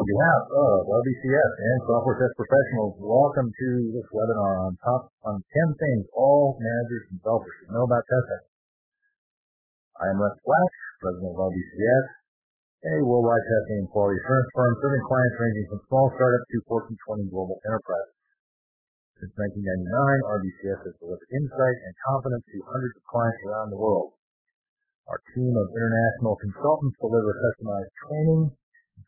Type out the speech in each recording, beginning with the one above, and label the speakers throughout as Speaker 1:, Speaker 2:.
Speaker 1: On behalf of RBCS and Software Test Professionals, welcome to this webinar on top on 10 things all managers and developers should know about testing. I am Rex Black, President of RBCS, a worldwide testing and quality assurance firm serving clients ranging from small startups to Fortune 20 global enterprises. Since 1999, RBCS has delivered insight and confidence to hundreds of clients around the world. Our team of international consultants deliver customized training,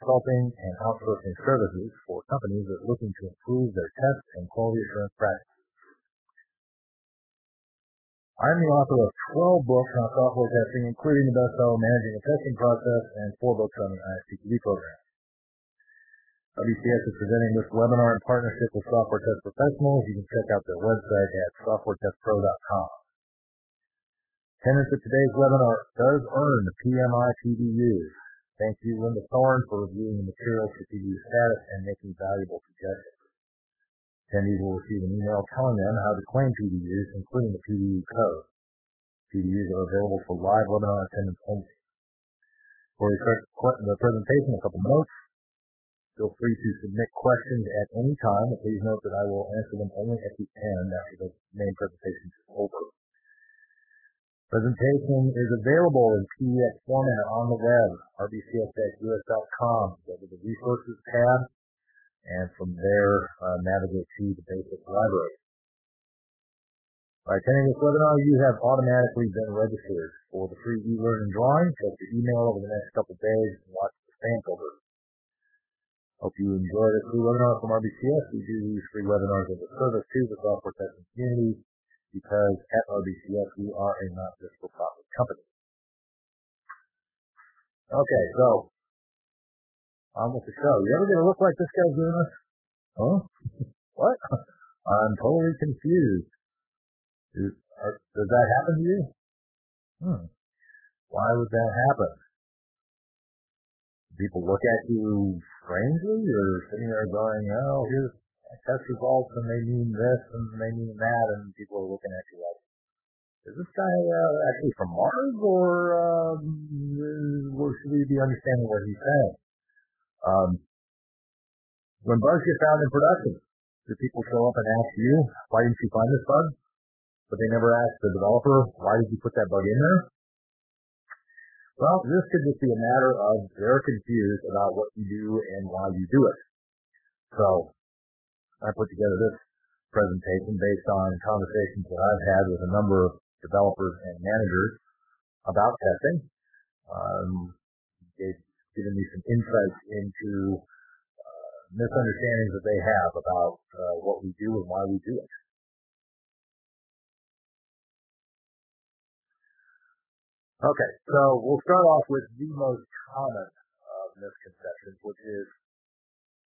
Speaker 1: consulting, and outsourcing services for companies that are looking to improve their test and quality assurance practices. I'm the author of 12 books on software testing, including the bestseller Managing a Testing Process and four books on the ISTQB program. RBCS is presenting this webinar in partnership with Software Test Professionals. You can check out their website at softwaretestpro.com. Attendance at today's webinar does earn the PMI PDUs. Thank you, Linda Thorne, for reviewing the materials for PDU status and making valuable suggestions. Attendees will receive an email telling them how to claim PDUs, including the PDU code. PDUs are available for live webinar attendance only. Before we start the presentation, a couple notes. Feel free to submit questions at any time. Please note that I will answer them only at the end after the main presentation is over. Presentation is available in PDF format on the web, rbcs-us.com. Go to the Resources tab, and from there, uh, navigate to the basic library. By attending this webinar, you have automatically been registered for the free e-learning drawing. Check your email over the next couple days and watch the spam filter. Hope you enjoy this free webinar from RBCS. We do these free webinars as a service to the software testing community because at RBCS we are a not-for-profit company. Okay, so on with the show. You ever gonna look like this guy's doing this? Huh? What? I'm totally confused. Does that happen to you? Hmm. Why would that happen? People look at you strangely? You're sitting there going, "Oh, here's test results, and they mean this, and they mean that," and people are looking at you like, "Is this guy uh, actually from Mars um, or should we be understanding what he's saying?" Um, when bugs get found in production, do people show up and ask you, "Why didn't you find this bug?" But they never ask the developer, "Why did you put that bug in there?" Well, this could just be a matter of they're confused about what you do and why you do it. I put together this presentation based on conversations that I've had with a number of developers and managers about testing. Um, they've given me some insights into uh, misunderstandings that they have about uh, what we do and why we do it. Okay, so we'll start off with the most common uh, misconceptions, which is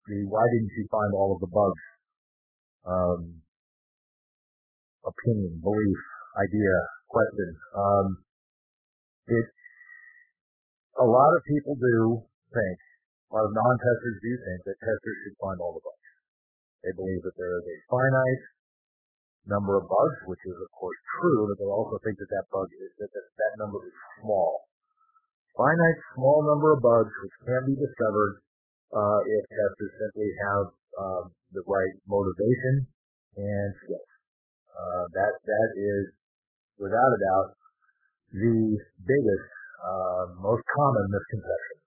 Speaker 1: the why didn't you find all of the bugs Um, opinion, belief, idea, question. Um, it. A lot of people do think, a lot of non-testers do think that testers should find all the bugs. They believe that there is a finite number of bugs, which is of course true, but they also think that bug is that that number is small. Finite small number of bugs which can be discovered uh, if testers simply have Um, the right motivation and skills. Uh, that is without a doubt the biggest uh, most common misconception.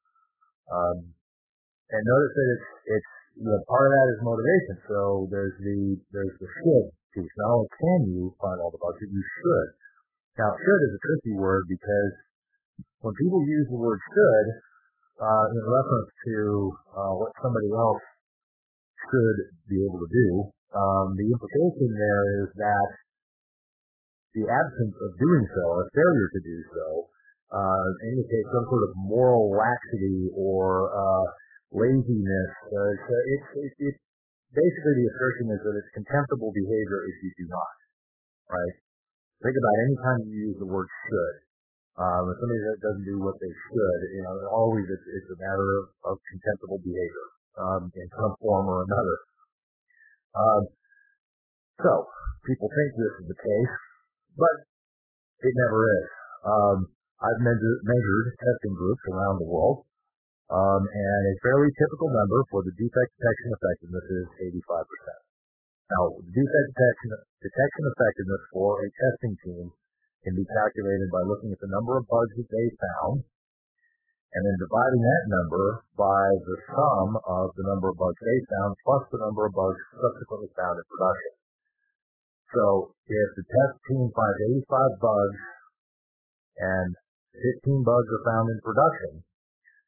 Speaker 1: Um, and notice that it's you know part of that is motivation. So there's the should piece. Not only can you find all the bugs, but you should. Now, should is a tricky word because when people use the word should uh, in reference to what somebody else should be able to do, um, the implication there is that the absence of doing so or failure to do so uh, indicates some sort of moral laxity or uh, laziness. Uh, it's basically the assertion is that it's contemptible behavior if you do not, right? Think about any time you use the word should. Um, if somebody doesn't do what they should, you know, always it's a matter of contemptible behavior in some form or another. Um, so, people think this is the case, but it never is. I've measured testing groups around the world, Um, and a fairly typical number for the defect detection effectiveness is 85%. Now, defect detection, detection effectiveness for a testing team can be calculated by looking at the number of bugs that they found and then dividing that number by the sum of the number of bugs they found plus the number of bugs subsequently found in production. So if the test team finds 85 bugs and 15 bugs are found in production,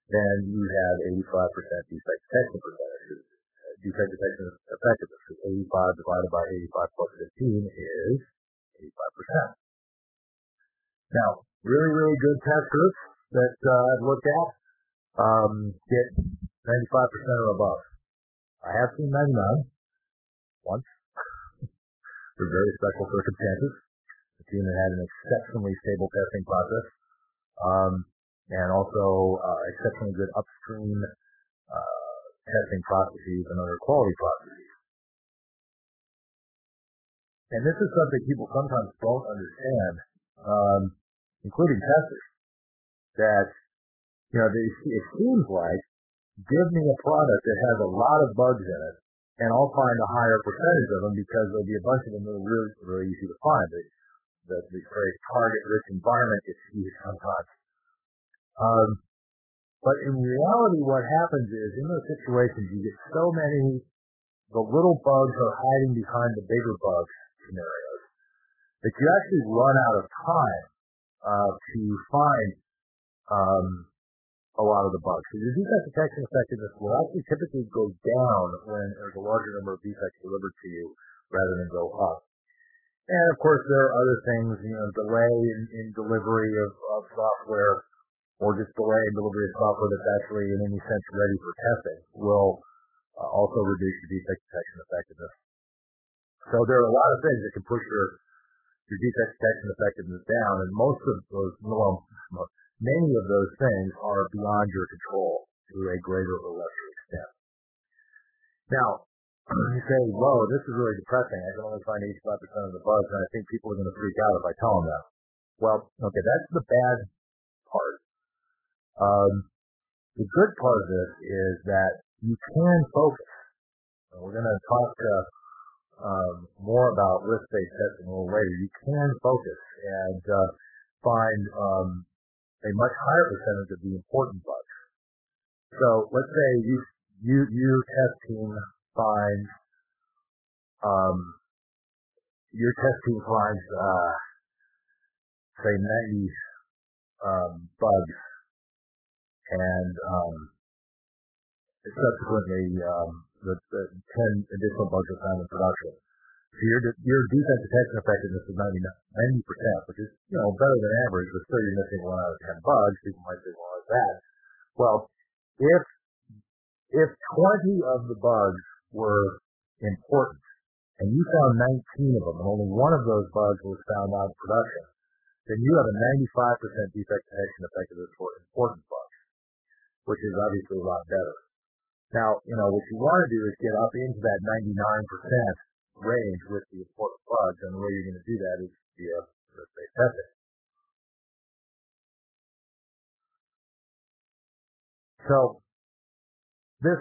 Speaker 1: then you have 85% defect detection percentage. Uh, defect detection effectiveness. 85 divided by 85 plus 15 is 85%. Now, really, really good test groups that uh, I've looked at um, get 95% or above. I have seen 99 once for very special circumstances. The team that had an exceptionally stable testing process. Um, and also uh, exceptionally good upstream uh, testing processes and other quality processes. And this is something people sometimes don't understand, um, including testers, that, you know, they, it seems like give me a product that has a lot of bugs in it, and I'll find a higher percentage of them because there'll be a bunch of them that are really, really easy to find. The, the, the very target-rich environment is huge sometimes. Um, but in reality, what happens is in those situations, you get so many, the little bugs are hiding behind the bigger bugs scenarios that you actually run out of time uh, to find um, a lot of the bugs. So your defect detection effectiveness will actually typically go down when there's a larger number of defects delivered to you rather than go up. And of course, there are other things, you know, delay in, in delivery of, of software or just delay in delivery of software that's actually in any sense ready for testing will uh, also reduce your defect detection effectiveness. So there are a lot of things that can push your your defect detection effectiveness down, and most of those, well, many of those things are beyond your control to a greater or lesser extent. Now, you say, whoa, this is really depressing. I can only find 85% of the bugs, and I think people are going to freak out if I tell them that. Well, okay, that's the bad part. Um, the good part of this is that you can focus. And we're going to talk uh, um, more about risk-based testing a little later. You can focus and uh, find um, a much higher percentage of the important bugs. So let's say you you your test team finds um, your test team finds uh, say 90 um, bugs and um, subsequently um, the, the 10 additional bugs are found in production. So your, your defect detection effectiveness is 90, percent which is, you know, better than average, but still you're missing one out of 10 bugs. People might say, well, is that? Well, if, if 20 of the bugs were important and you found 19 of them and only one of those bugs was found out of production, then you have a 95% defect detection effectiveness for important bugs which is obviously a lot better. Now, you know, what you want to do is get up into that 99% range with the important bugs, and the way you're going to do that is via risk-based testing. So, this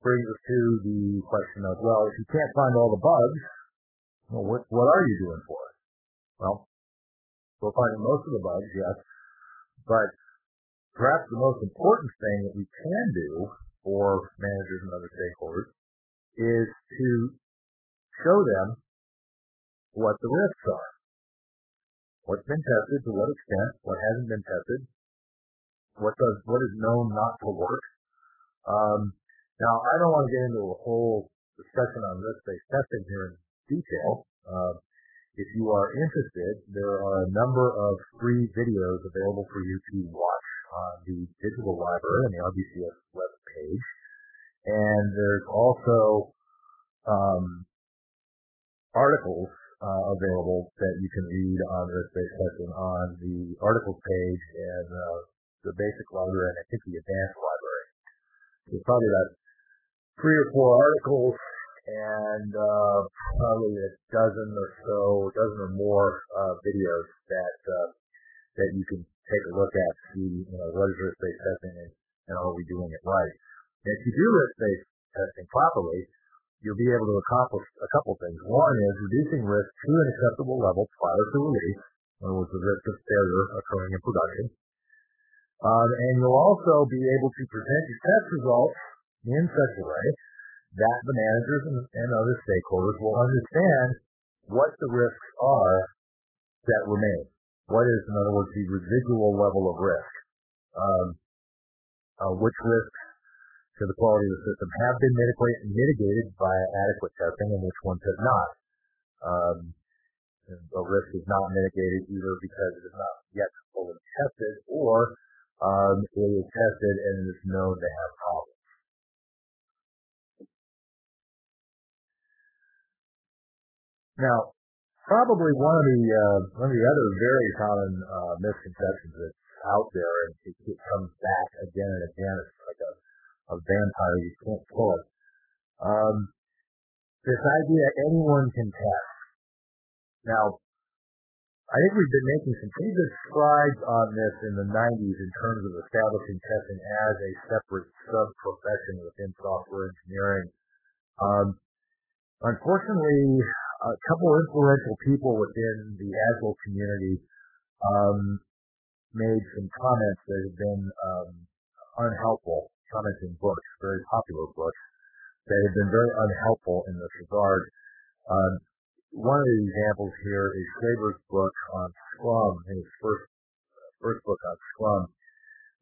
Speaker 1: brings us to the question of, well, if you can't find all the bugs, well, what, what are you doing for it? Well, we're finding most of the bugs, yes, but perhaps the most important thing that we can do for managers and other stakeholders is to show them what the risks are. What's been tested, to what extent, what hasn't been tested, what does what is known not to work. Um, now, I don't want to get into a whole discussion on risk-based testing here in detail. Uh, if you are interested, there are a number of free videos available for you to watch on the digital library on the RBCS web page. And there's also um, articles uh, available that you can read on risk-based testing on the articles page and uh, the basic library and I think the advanced library. There's probably about three or four articles and uh, probably a dozen or so, a dozen or more uh, videos that uh, that you can take a look at, see, you know, what is risk-based testing and, and are we doing it right? And if you do risk-based testing properly, you'll be able to accomplish a couple things. One is reducing risk to an acceptable level prior to release, words, the risk of failure occurring in production. Um, and you'll also be able to present your test results in such a way that the managers and, and other stakeholders will understand what the risks are that remain. What is, in other words, the residual level of risk? Um, uh, which risks to the quality of the system have been mitigated by adequate testing and which ones have not. Um, a risk is not mitigated either because it is not yet fully tested or um, it is tested and it is known to have problems. Now, probably one of the uh, one of the other very common uh, misconceptions that's out there, and it, it comes back again and again. It's like a, a vampire; you can't kill. Um, this idea anyone can test. Now, I think we've been making some pretty good strides on this in the 90s in terms of establishing testing as a separate sub-profession within software engineering. Um, unfortunately, a couple of influential people within the Agile community um, made some comments that have been um, unhelpful, comments in books, very popular books, that have been very unhelpful in this regard. Um, one of the examples here is Schwaber's book on Scrum, his first first book on Scrum,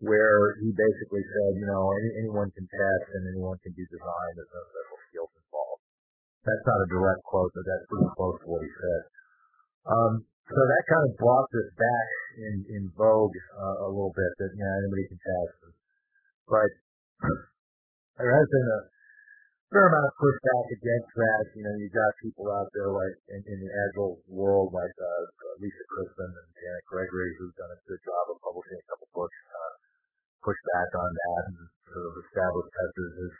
Speaker 1: where he basically said, you know, any, anyone can test and anyone can do design. There's no special skills involved. That's not a direct quote, but that's pretty close to what he said. Um, so that kind of brought this back in, in vogue uh, a little bit that, you know, anybody can test. But there has been a fair amount of pushback against that. You know, you've got people out there like in, in the agile world, like uh, Lisa Crispin and Janet Gregory, who've done a good job of publishing a couple books, uh, push back on that and sort of establish testers as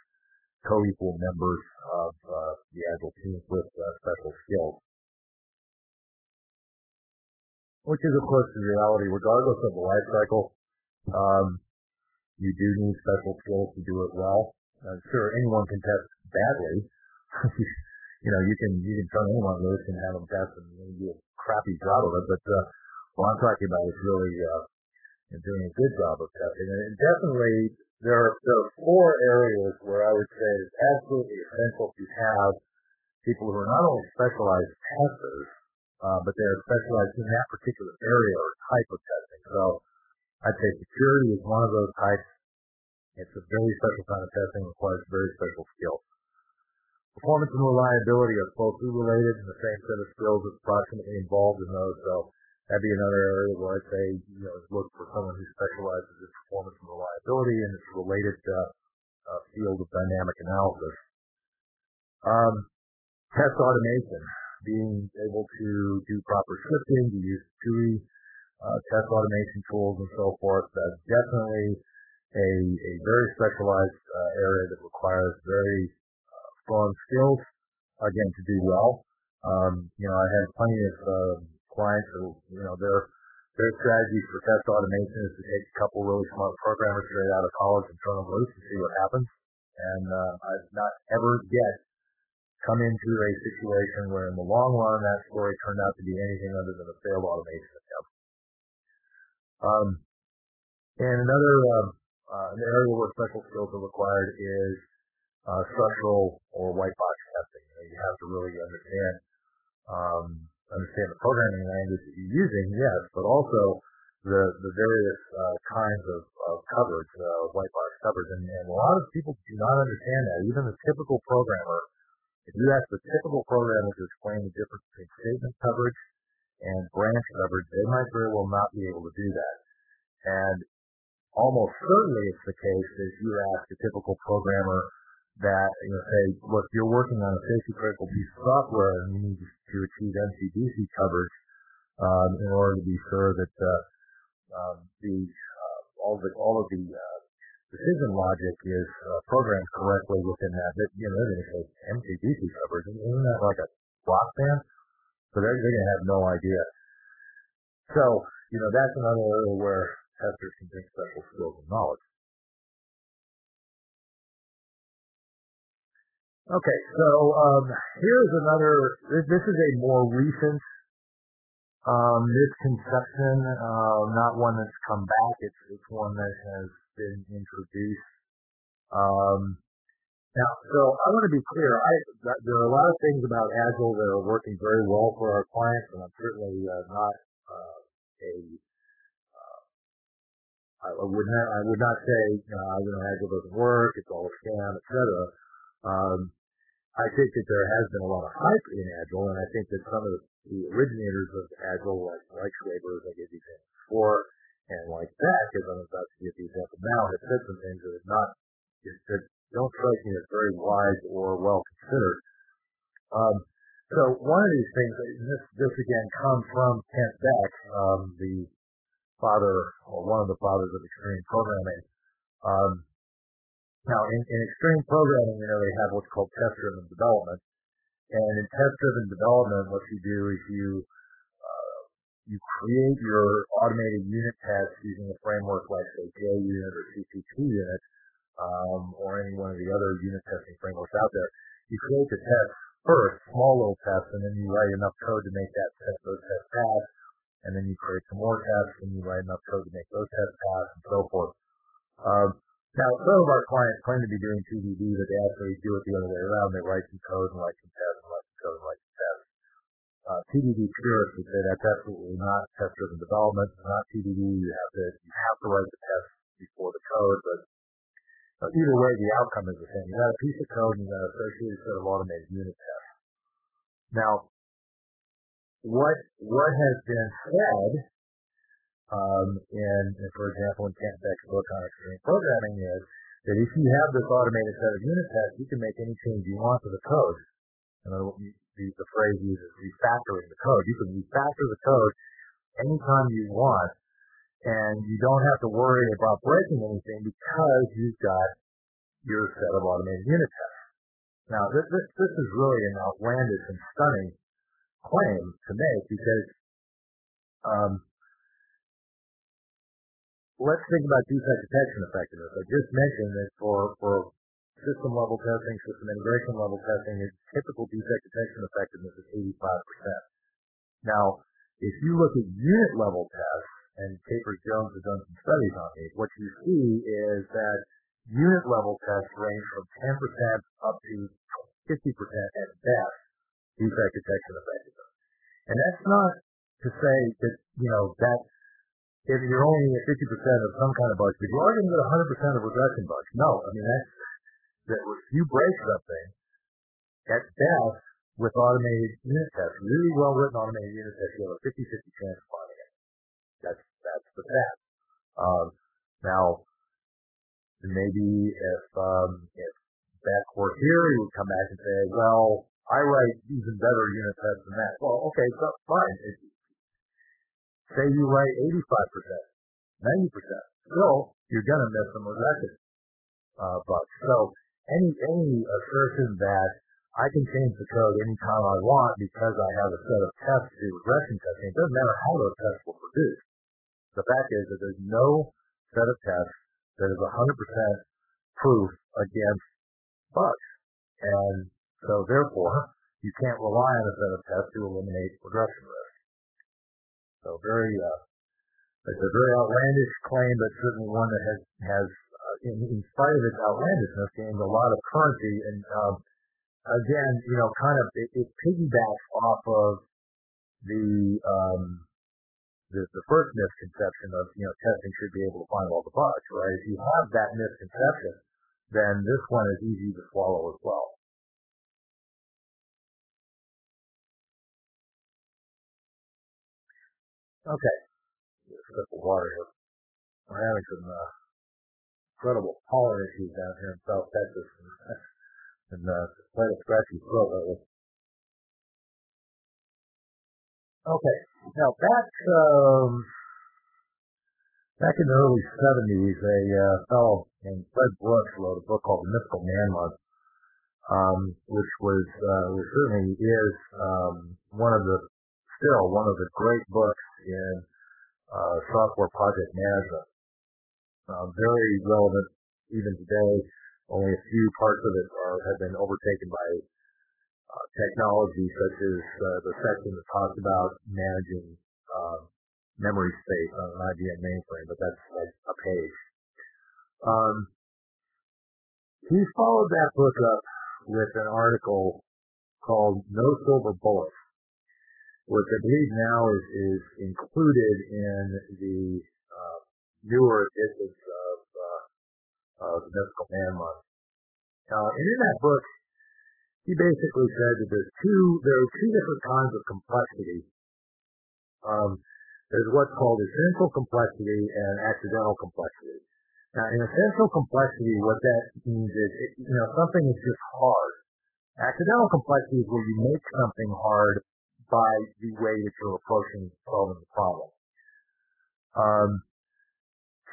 Speaker 1: co-equal members of uh, the Agile team with uh, special skills. Which is, of course, the reality, regardless of the life cycle. Um, you do need special skills to do it well. I'm sure anyone can test badly. you know, you can you can turn anyone loose and have them test and do a crappy job of it. But uh, what I'm talking about is really uh, doing a good job of testing. And definitely there are, there are four areas where I would say it's absolutely essential to have people who are not only specialized testers, uh, but they are specialized in that particular area or type of testing. So I'd say security is one of those types. It's a very special kind of testing, requires very special skills. Performance and reliability are closely related, and the same set of skills is approximately involved in those. So That'd be another area where I'd say, you know, look for someone who specializes in performance and reliability and its related uh, uh, field of dynamic analysis. Um, test automation, being able to do proper scripting, to use GUI, uh, test automation tools and so forth. That's definitely a, a very specialized uh, area that requires very uh, strong skills, again, to do well. Um, you know, I had plenty of uh, clients who, you know, their their strategy for test automation is to take a couple really smart programmers straight out of college and turn them loose and see what happens. And uh, I've not ever yet come into a situation where in the long run that story turned out to be anything other than a failed automation attempt. Um, and another um, uh, an area where special skills are required is uh, structural or white box testing. You, know, you have to really understand um, understand the programming language that you're using, yes, but also the the various uh, kinds of, of coverage, uh, white box coverage, and, and a lot of people do not understand that. Even the typical programmer, if you ask the typical programmer to explain the difference between statement coverage and branch coverage, they might very well not be able to do that. And almost certainly it's the case that you ask a typical programmer that you know say, look, you're working on a safety critical piece of software and you need to achieve MCDC coverage um, in order to be sure that uh, um, the uh, all the all of the uh, decision logic is uh, programmed correctly within that. That you know to say MCDC coverage, isn't that like a rock band? So they're, they're going to have no idea. So, you know, that's another area where testers can bring special skills and knowledge. Okay, so um, here's another, this is a more recent um, misconception, uh, not one that's come back, it's, it's one that has been introduced. Um, now, so I want to be clear. I there are a lot of things about Agile that are working very well for our clients, and I'm certainly uh, not uh, a I would not, I would not say, uh, you know, Agile doesn't work, it's all a scam, et cetera. Um, I think that there has been a lot of hype in Agile, and I think that some of the, originators of Agile, like, like Schwaber, as I gave example before, and like Beck, as I'm about to give the example now, have said some things that are not, that don't strike me as very wise or well considered. Um, so one of these things, this, this again comes from Kent Beck, um, the father, or one of the fathers of extreme programming. Um, now, in, in extreme programming, you know, they have what's called test-driven development. And in test-driven development, what you do is you uh, you create your automated unit tests using a framework like, say, JUnit or CPP unit, um, or any one of the other unit testing frameworks out there. You create the test first, small little tests, and then you write enough code to make that test, those tests pass and then you create some more tests and you write enough code to make those tests pass and so forth. Um, now, some of our clients claim to be doing TDD, but they actually do it the other way around. They write some code and write some tests and write some code and write some tests. Uh, TDD purists would say that's absolutely not test-driven development. It's not TDD. You have to you have to write the test before the code, but either way, the outcome is the same. You got a piece of code and you got an associated set of automated unit tests. Now, what what has been said, um, in, in, for example, in Kent Beck's book on extreme programming is that if you have this automated set of unit tests, you can make any change you want to the code. And the, the phrase uses refactoring the code. You can refactor the code anytime you want, and you don't have to worry about breaking anything because you've got your set of automated unit tests. Now, this, this, this is really an outlandish and stunning claim to make because um, let's think about defect detection effectiveness. I just mentioned that for, for system level testing, system integration level testing, its typical defect detection effectiveness is 85%. Now, if you look at unit level tests, and Capers Jones has done some studies on these, what you see is that unit level tests range from 10% up to 50% at best defect detection effectiveness. And that's not to say that, you know, that if you're only at 50% of some kind of bugs, but you are going to get 100% of regression bugs. No, I mean, that's, that if you break something, at best, with automated unit tests, really well written automated unit tests, you have a 50-50 chance of. That's, that's the fact. Um, now, maybe if, um, if Beck were here, he would come back and say, well, I write even better unit tests than that. Well, okay, so fine. Say you write 85%, 90%. Still, you're to miss some regression uh, bugs. So any, any assertion that I can change the code anytime I want because I have a set of tests to do regression testing, it doesn't matter how those tests were produce. The fact is that there's no set of tests that is 100% proof against bugs. And so therefore, you can't rely on a set of tests to eliminate regression risk. So very, uh, it's a very outlandish claim, but certainly one that has, has uh, in, in spite of its outlandishness, gained a lot of currency. And um, again, you know, kind of it, it piggybacks off of the, um, the the first misconception of you know testing should be able to find all the bugs, right? If you have that misconception, then this one is easy to swallow as well. Okay. A sip of water here. We're having some uh, incredible pollen issues down here in South Texas, and, and uh, quite a scratchy throat lately. Okay. Now back um, back in the early '70s, a uh, fellow named Fred Brooks wrote a book called The Mythical Man Month, um, which was uh, which certainly is um, one of the still one of the great books in uh, software project management. Uh, very relevant even today. only a few parts of it are, have been overtaken by uh, technology such as uh, the section that talks about managing uh, memory space on an IBM mainframe, but that's like a page. Um, he followed that book up with an article called No Silver Bullets, which I believe now is, is included in the uh, newer editions of, uh, of the Mythical Man Month. Uh, and in that book, he basically said that there's two there are two different kinds of complexity. Um, there's what's called essential complexity and accidental complexity. Now, in essential complexity, what that means is, it, you know, something is just hard. Accidental complexity is where you make something hard by the way that you're approaching solving the problem. Um,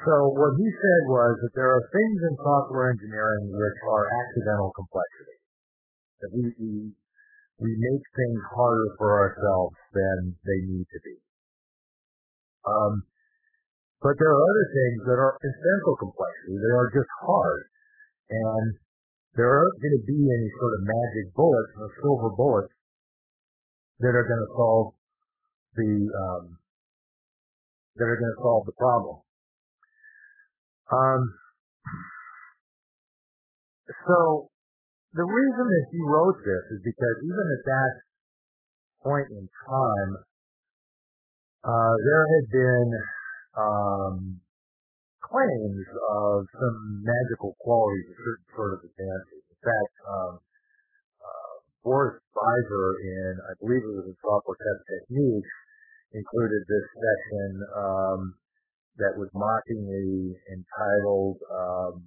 Speaker 1: so what he said was that there are things in software engineering which are accidental complexity that we, we, we make things harder for ourselves than they need to be. Um, but there are other things that are essential complexity. They are just hard. And there aren't going to be any sort of magic bullets or silver bullets that are going to solve the, um, that are going to solve the problem. Um, so the reason that he wrote this is because even at that point in time, uh, there had been um, claims of some magical qualities of certain sort of advances. In fact, um, uh, Boris Beizer in, I believe it was in Software Test Techniques, included this section um, that was mockingly entitled um,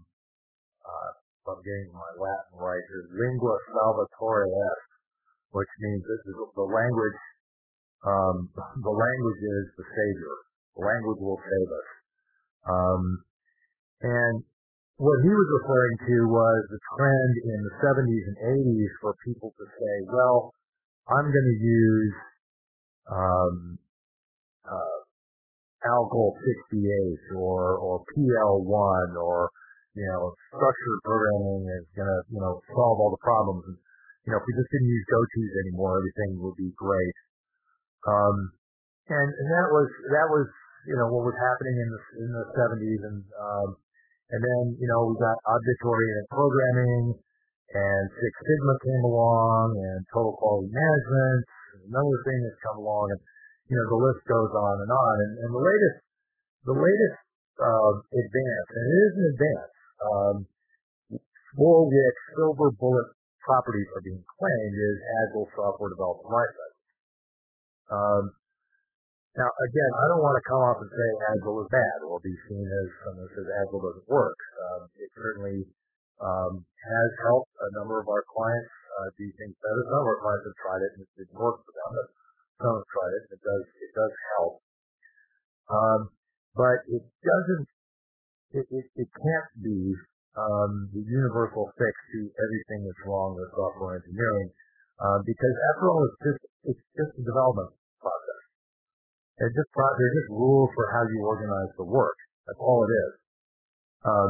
Speaker 1: uh, I'm getting my Latin right here, lingua salvatore est, which means this is the language, um, the language is the savior. The language will save us. Um, and what he was referring to was the trend in the 70s and 80s for people to say, well, I'm going to use um, uh, Algol 68 or, or PL1 or you know, structured programming is going to, you know, solve all the problems. And, you know, if we just didn't use go-tos anymore, everything would be great. Um, and, and that was, that was, you know, what was happening in the, in the 70s. And, um, and then, you know, we got object-oriented programming and Six Sigma came along and total quality management, another thing has come along and, you know, the list goes on and on. And, and the latest, the latest, uh, advance, and it is an advance, um, for which silver bullet properties are being claimed is Agile software development lifecycle. Um, now, again, I don't want to come off and say Agile is bad or be seen as someone says Agile doesn't work. Um, it certainly um, has helped a number of our clients uh, do things better. Some of our clients have tried it and it didn't work for them, but some have tried it and it does it does help. Um, but it doesn't it, it, it can't be um, the universal fix to everything that's wrong with software engineering, uh, because after all, it's just it's just a development process. It's just they're just rules for how you organize the work. That's all it is. Um,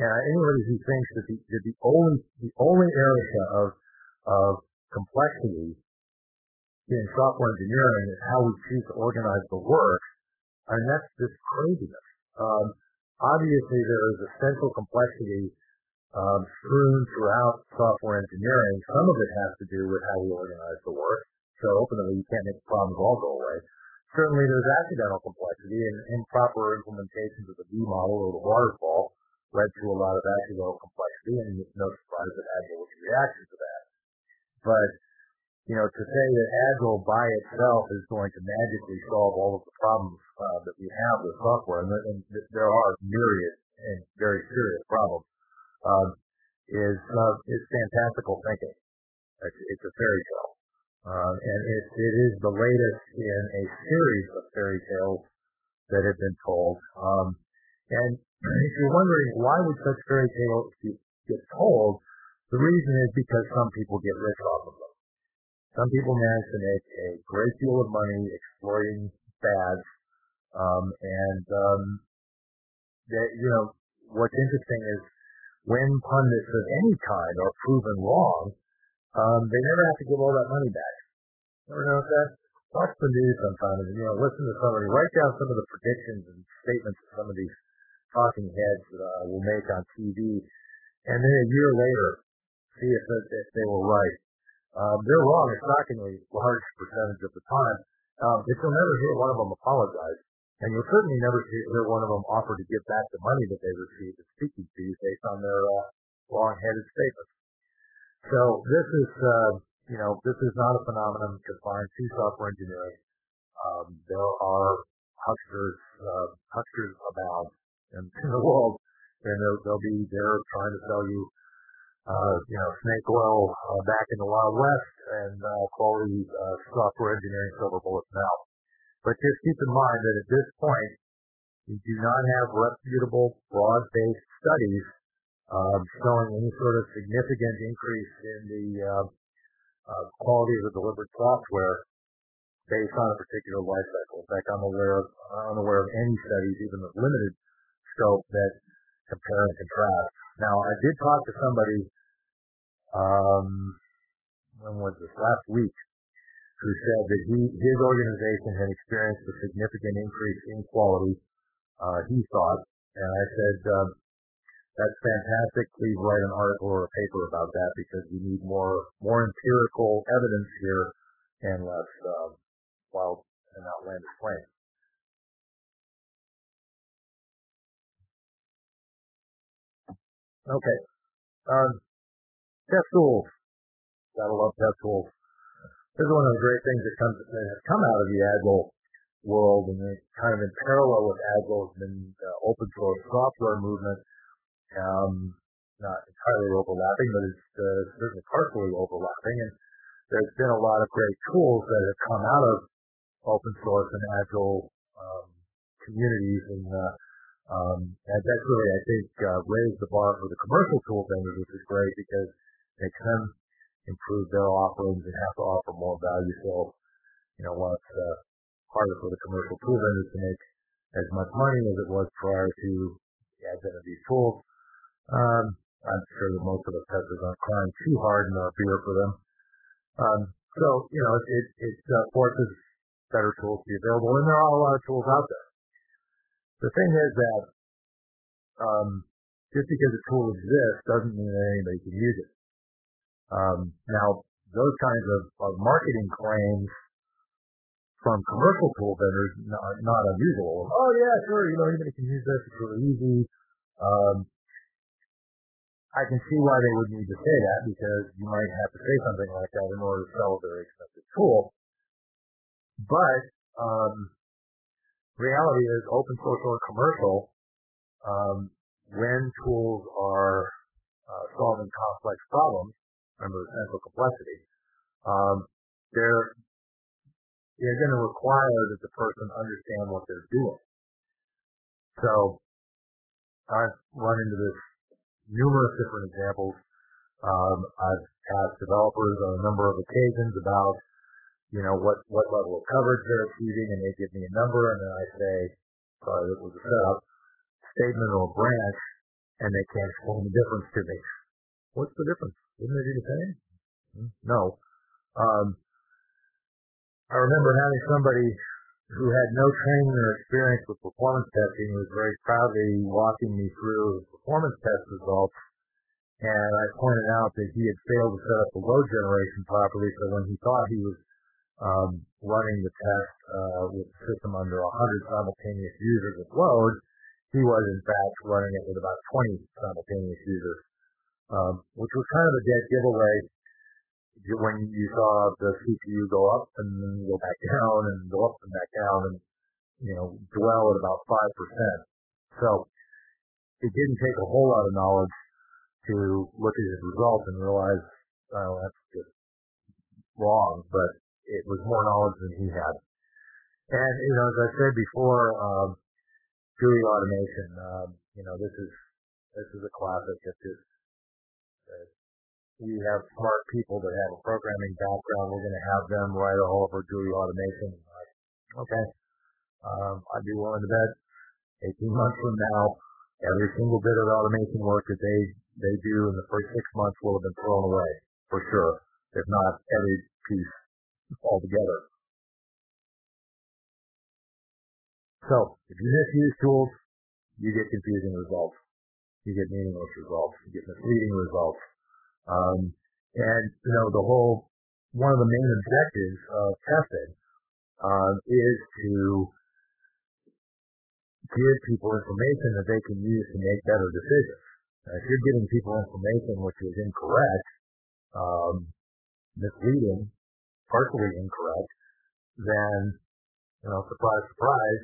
Speaker 1: and anybody who thinks that the, that the only the only area of of complexity in software engineering is how we choose to organize the work, mean that's just craziness. Um, Obviously, there is essential complexity um, strewn throughout software engineering. Some of it has to do with how we organize the work. So ultimately, you can't make the problems all go away. Certainly, there's accidental complexity, and improper implementations of the V model or the waterfall led to a lot of accidental complexity, and it's no surprise that Agile was a reaction to that. But you know, to say that Agile by itself is going to magically solve all of the problems uh, that we have with software, and, and there are myriad and very serious problems, um, is uh, is fantastical thinking. It's, it's a fairy tale, uh, and it, it is the latest in a series of fairy tales that have been told. Um, and if you're wondering why would such fairy tales get told, the reason is because some people get rich off of them. Some people manage to make a great deal of money exploiting fads, um, and um, that you know what's interesting is when pundits of any kind are proven wrong, um, they never have to give all that money back. Ever notice that? Watch the news sometimes and, you know, listen to somebody, write down some of the predictions and statements of some of these talking heads uh, will make on TV, and then a year later, see if, if they were right. Um, they're wrong a shockingly large percentage of the time. Um, but you'll never hear one of them apologize. And you'll certainly never hear one of them offer to give back the money that they received as speaking fees based on their uh, wrong-headed statements. So this is, uh, you know, this is not a phenomenon confined to software engineering. Um, there are hucksters, uh, hucksters abound in, in the world, and they'll, they'll be there trying to sell you uh, you know, snake oil uh, back in the Wild West and uh, quality uh, software engineering silver bullets now. But just keep in mind that at this point, we do not have reputable, broad-based studies um, showing any sort of significant increase in the uh, uh, quality of the delivered software based on a particular life cycle. In fact, I'm aware of, unaware of any studies, even of limited scope, that compare and contrast now, I did talk to somebody, um, when was this, last week, who said that he, his organization had experienced a significant increase in quality, uh, he thought, and I said, um, that's fantastic. Please write an article or a paper about that because we need more, more empirical evidence here and less, uh, wild and outlandish claims. Okay. Um, test tools. Gotta love test tools. This is one of the great things that comes that has come out of the Agile world, and kind of in parallel with Agile has been the open source software movement. Um, not entirely overlapping, but it's uh, partially overlapping. And there's been a lot of great tools that have come out of open source and Agile um, communities, and uh, um, and that's really, I think, uh, raised the bar for the commercial tool vendors, which is great because they can improve their offerings and have to offer more value. So, you know, while it's uh, harder for the commercial tool vendors to make as much money as it was prior to the advent of these tools, um, I'm sure that most of the testers aren't crying too hard in our beer for them. Um, so, you know, it, it, it uh, forces better tools to be available, and there are a lot of tools out there. The thing is that um, just because a tool exists doesn't mean that anybody can use it. Um, now, those kinds of, of, marketing claims from commercial tool vendors are not unusual. Oh yeah, sure, you know anybody can use this. It's really easy. Um, I can see why they would need to say that because you might have to say something like that in order to sell a very expensive tool. But um, reality is open source or commercial, um, when tools are uh, solving complex problems, remember the central complexity, um, they're they're going to require that the person understand what they're doing. So I've run into this numerous different examples. Um, I've asked developers on a number of occasions about you know, what, what level of coverage they're achieving, and they give me a number, and then I say, sorry, this was a setup, statement or branch, and they can't explain the difference to me. What's the difference? Isn't it the same? Hmm, no. Um, I remember having somebody who had no training or experience with performance testing was very proudly walking me through his performance test results. And I pointed out that he had failed to set up the load generation properly, so when he thought he was running the test uh, with the system under 100 simultaneous users of load, he was in fact running it with about 20 simultaneous users, um, which was kind of a dead giveaway when you saw the CPU go up and then go back down and go up and back down and, you know, dwell at about 5%. So it didn't take a whole lot of knowledge to look at his results and realize, oh, that's just wrong. But it was more knowledge than he had. And, you know, as I said before, um, GUI automation, um, you know, this is, this is a classic. It's just, uh, we have smart people that have a programming background. We're going to have them write all of our GUI automation. Okay. Um, I'd be willing to bet 18 months from now, every single bit of automation work that they they do in the first six months will have been thrown away for sure, if not every piece altogether. So if you misuse tools, you get confusing results. You get meaningless results. You get misleading results. Um, and, you know, the whole, one of the main objectives of testing um, is to give people information that they can use to make better decisions. If you're giving people information which is incorrect, um, misleading, partially incorrect, then, you know, surprise, surprise,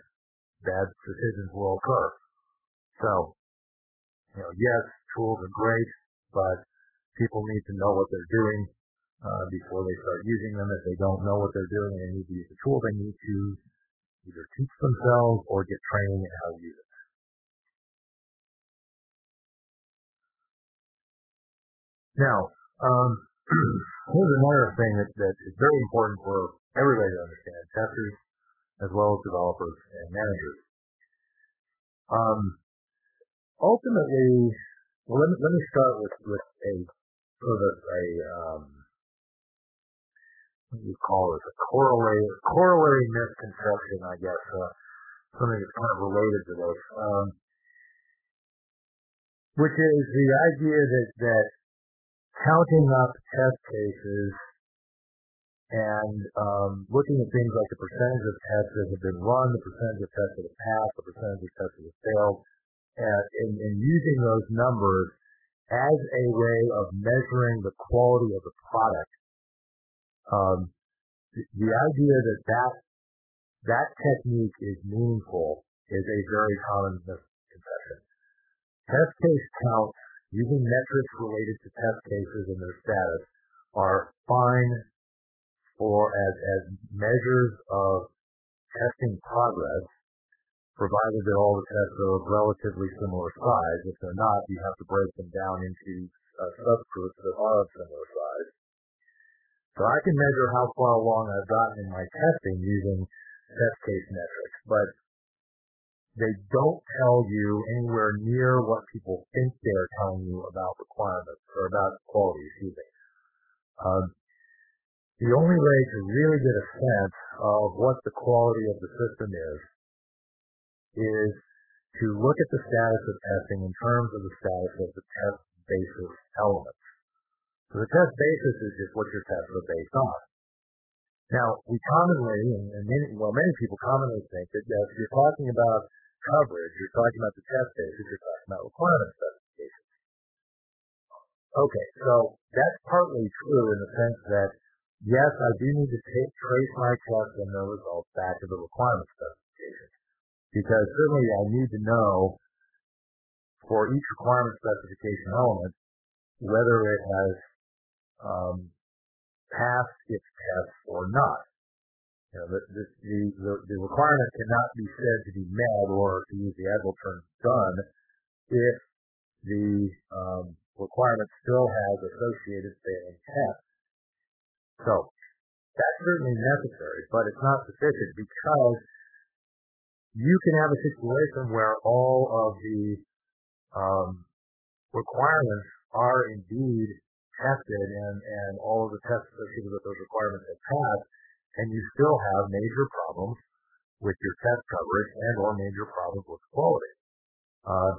Speaker 1: bad decisions will occur. So, you know, yes, tools are great, but people need to know what they're doing uh, before they start using them. If they don't know what they're doing and they need to use the tool, they need to either teach themselves or get training in how to use it. Now, um, here's another thing that, that is very important for everybody to understand, testers as well as developers and managers. Um, ultimately, well, let me, let me start with, with a sort of a, um, what do you call it, a corollary, corollary misconception, I guess, uh, something that's kind of related to this, um, which is the idea that, that counting up test cases and um, looking at things like the percentage of tests that have been run, the percentage of tests that have passed, the percentage of tests that have failed, and, and, and using those numbers as a way of measuring the quality of the product. Um, the, the idea that, that that technique is meaningful is a very common misconception. Test case counts using metrics related to test cases and their status are fine for as, as measures of testing progress, provided that all the tests are of relatively similar size. If they're not, you have to break them down into uh, subgroups that are of similar size. So I can measure how far along I've gotten in my testing using test case metrics, but they don't tell you anywhere near what people think they're telling you about requirements or about quality, excuse me. Um, the only way to really get a sense of what the quality of the system is, is to look at the status of testing in terms of the status of the test basis elements. So the test basis is just what your tests are based on. Now, we commonly, and many, well, many people commonly think that if you're talking about coverage, you're talking about the test basis, you're talking about requirement specifications. Okay, so that's partly true in the sense that yes, I do need to take, trace my test and the results back to the requirement specifications. Because certainly I need to know for each requirement specification element whether it has um, passed its test or not. You know, the, the, the, the requirement cannot be said to be met or, to use the Agile term, done if the um, requirement still has associated failing tests. So that's certainly necessary, but it's not sufficient because you can have a situation where all of the um, requirements are indeed tested and, and all of the tests associated with those requirements have passed, and you still have major problems with your test coverage and or major problems with quality. Uh,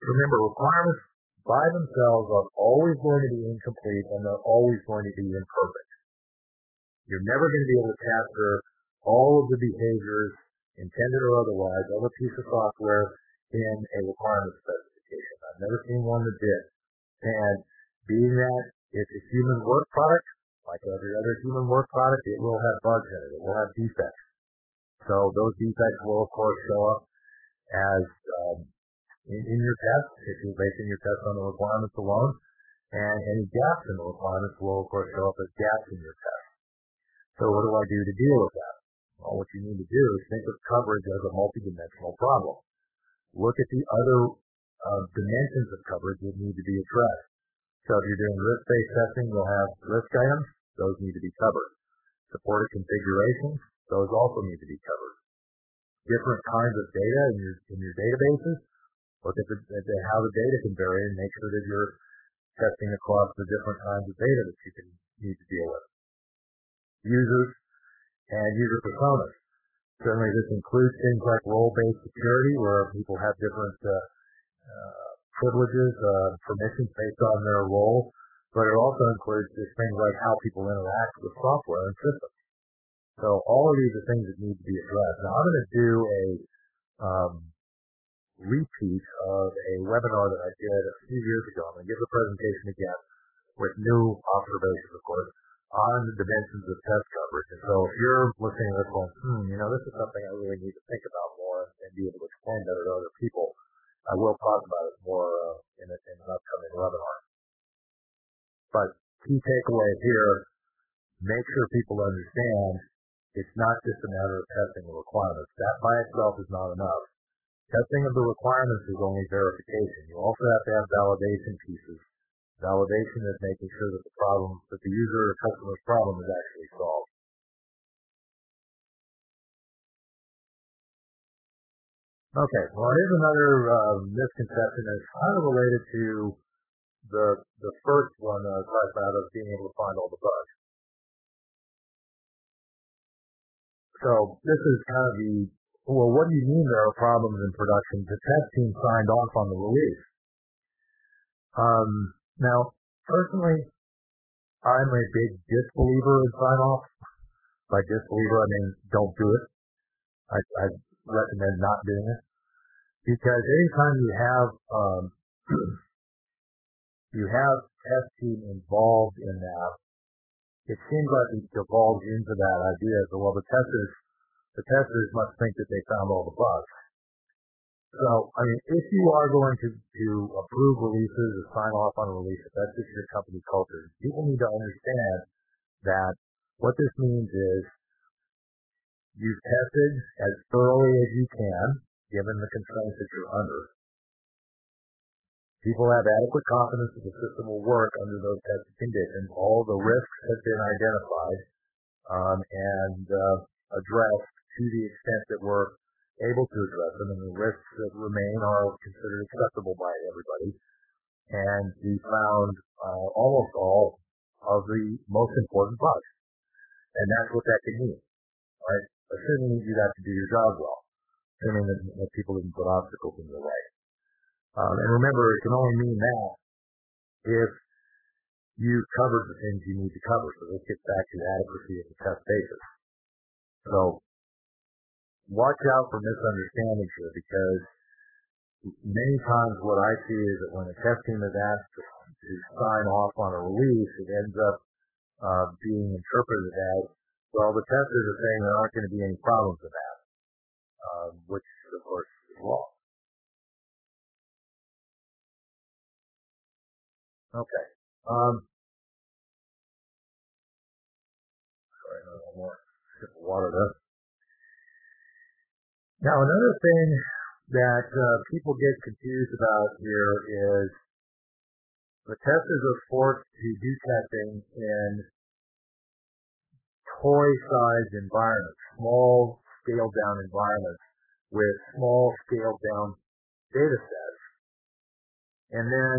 Speaker 1: remember, requirements by themselves are always going to be incomplete and they're always going to be imperfect. You're never going to be able to capture all of the behaviors, intended or otherwise, of a piece of software in a requirement specification. I've never seen one that did. And being that it's a human work product, like every other human work product, it will have bugs in it. It will have defects. So those defects will, of course, show up as um, in, in your test, if you're basing your test on the requirements alone. And any gaps in the requirements will, of course, show up as gaps in your test. So what do I do to deal with that? Well, what you need to do is think of coverage as a multidimensional problem. Look at the other uh, dimensions of coverage that need to be addressed. So if you're doing risk-based testing, you'll have risk items. Those need to be covered. Supported configurations. Those also need to be covered. Different kinds of data in your, in your databases. Look at, the, at the, how the data can vary and make sure that you're testing across the different kinds of data that you can need to deal with. Users and user personas. Certainly this includes things like role-based security where people have different uh, uh, privileges, uh, permissions based on their role, but it also includes things like how people interact with software and systems. So all of these are things that need to be addressed. Now I'm going to do a um, repeat of a webinar that I did a few years ago. I'm going to give the presentation again with new observations, of course, on the dimensions of test coverage. And so if you're listening to this going, hmm, you know, this is something I really need to think about more and be able to explain better to other people, I will talk about it more uh, in, a, in an upcoming webinar. But key takeaway here, make sure people understand it's not just a matter of testing the requirements. That by itself is not enough. Testing of the requirements is only verification. You also have to have validation pieces. Validation is making sure that the problem, that the user or customer's problem is actually solved. Okay, well here's another uh, misconception that's kind of related to the the first one that I talked about of being able to find all the bugs. So this is kind of the well, what do you mean there are problems in production? The test team signed off on the release. Um, now, personally, I'm a big disbeliever in sign-off. By disbeliever, I mean don't do it. I, I recommend not doing it because anytime you have um, you have test team involved in that, it seems like it devolves into that idea. So, well, the testers the testers must think that they found all the bugs. So, I mean, if you are going to, to approve releases or sign off on a release, if that's just your company culture, people need to understand that what this means is you've tested as thoroughly as you can, given the constraints that you're under. People have adequate confidence that the system will work under those tested conditions. All the risks have been identified um, and uh, addressed to the extent that we're able to address them, and the risks that remain are considered acceptable by everybody. And we found uh, almost all of the most important bugs. And that's what that can mean, right? Assuming you got to do your job well, assuming that, that people didn't put obstacles in your way. Um, and remember, it can only mean that if you covered the things you need to cover. So this gets back to adequacy of the test basis. So watch out for misunderstandings here because many times what I see is that when a test team is asked to sign off on a release, it ends up uh, being interpreted as, well, the testers are saying there aren't going to be any problems with that, uh, which of course is wrong. Okay. Um, sorry, little more sip of water there. Now, another thing that uh, people get confused about here is the testers are forced to do testing in toy-sized environments, small scaled down environments with small scaled down data sets. And then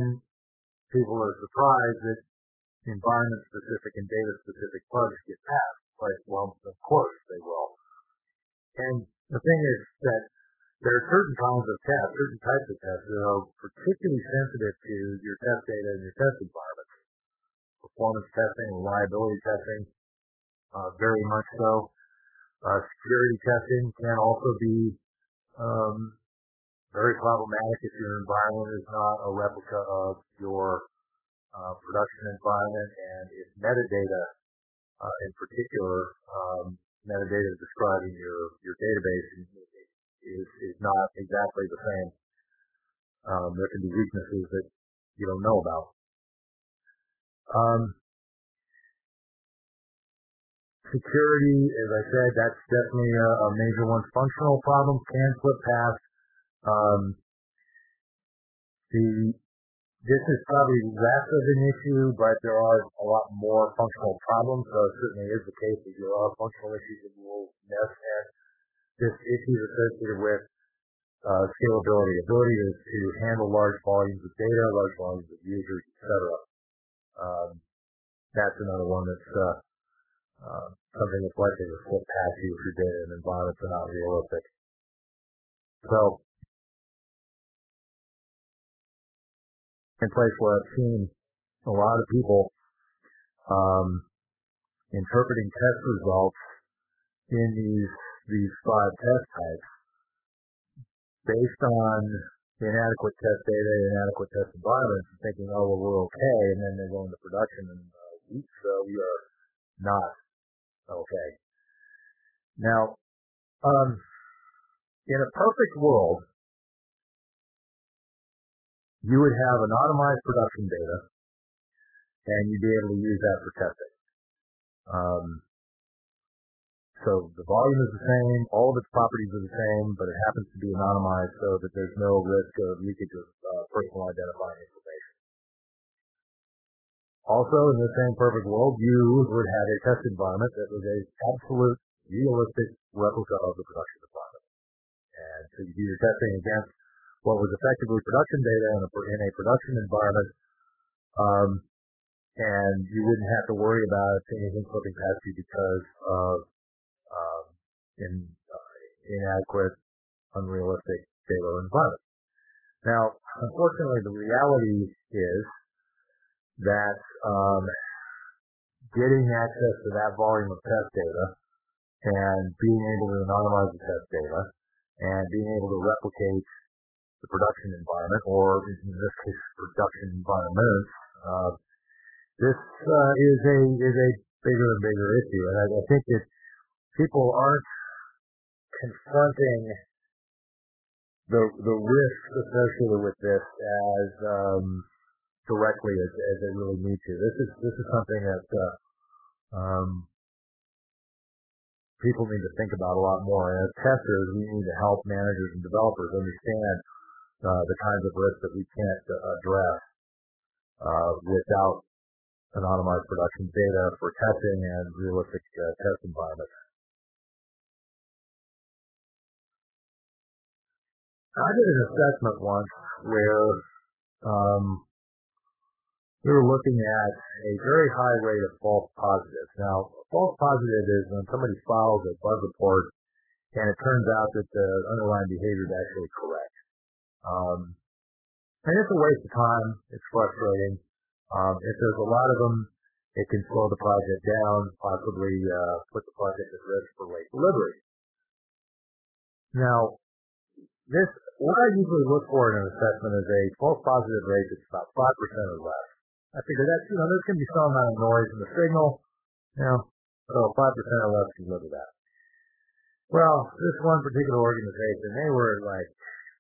Speaker 1: people are surprised that environment specific and data specific bugs get passed. Like, well, of course they will. And the thing is that there are certain kinds of tests, certain types of tests that are particularly sensitive to your test data and your test environment. Performance testing, reliability testing, very much so. Uh, security testing can also be um, very problematic if your environment is not a replica of your uh, production environment and if metadata uh, in particular um, metadata describing your, your database is, is not exactly the same. Um, there can be weaknesses that you don't know about. Um, security, as I said, that's definitely a, a major one. Functional problems can slip past. Um, the this is probably less of an issue, but there are a lot more functional problems. So it certainly is the case that there are functional issues that will miss. And this issue is associated with uh, scalability, ability to, to handle large volumes of data, large volumes of users, etc. Um, that's another one that's uh, uh, something that's likely to slip past you if your data and environments are not realistic. So, in place where I've seen a lot of people um, interpreting test results in these these five test types based on inadequate test data, inadequate test environments, thinking, oh, well, we're okay, and then they go into production and uh, ago we are not okay. Now, um, in a perfect world, you would have anonymized production data, and you'd be able to use that for testing. Um, so the volume is the same, all of its properties are the same, but it happens to be anonymized so that there's no risk of leakage of uh, personal identifying information. Also, in the same perfect world, you would have a test environment that was a absolute, realistic replica of the production environment. And so you do your testing against what was effectively production data in a, in a production environment, um, and you wouldn't have to worry about anything slipping past you because of um, in, uh, inadequate, unrealistic data environment. Now, unfortunately, the reality is that um, getting access to that volume of test data and being able to anonymize the test data and being able to replicate the production environment, or in this case, production environments, uh, this uh, is a is a bigger and bigger issue, and I, I think that people aren't confronting the the risks associated with this as um, directly as, as they really need to. This is this is something that uh, um, people need to think about a lot more. And as testers, we need to help managers and developers understand uh, the kinds of risks that we can't address uh, without anonymized production data for testing and realistic uh, test environments. I did an assessment once where um, we were looking at a very high rate of false positives. Now, false positive is when somebody files a bug report and it turns out that the underlying behavior is actually correct. Um, and it's a waste of time. It's frustrating. Um, if there's a lot of them, it can slow the project down, possibly uh, put the project at risk for late delivery. Now, this what I usually look for in an assessment is a false positive rate that's about 5% or less. I figure that, you know, there's going to be some amount of noise in the signal. You know, so 5% or less can live with that. Well, this one particular organization, they were like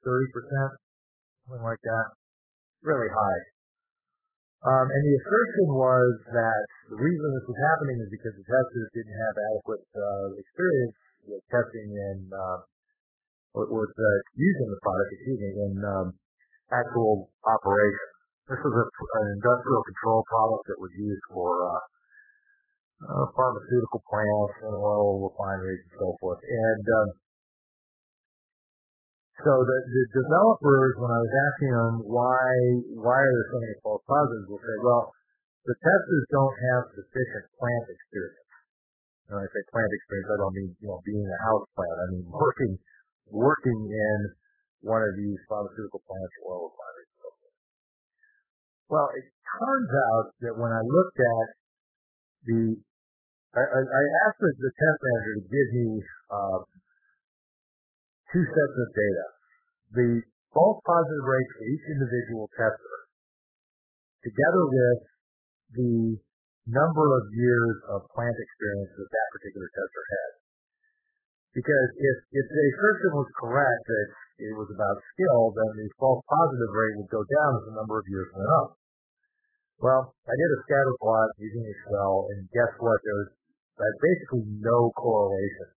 Speaker 1: 30%, something like that. Really high. Um, and the assertion was that the reason this was happening is because the testers didn't have adequate uh, experience with testing in uh, with uh, using the product, excuse me, in um, actual operation. This was a, an industrial control product that was used for uh, uh, pharmaceutical plants and oil refineries and so forth. And um, so the, the developers, when I was asking them why why are there so many false positives, will say, well, the testers don't have sufficient plant experience. When I say plant experience, I don't mean you know being a house plant. I mean working working in one of these pharmaceutical plants or oil refineries. Well, it turns out that when I looked at the, I, I asked the, test manager to give me uh, two sets of data. The false positive rate for each individual tester, together with the number of years of plant experience that that particular tester had. Because if, if the assertion was correct that it was about skill, then the false positive rate would go down as the number of years went up. Well, I did a scatter plot using Excel, and guess what? There was basically no correlation.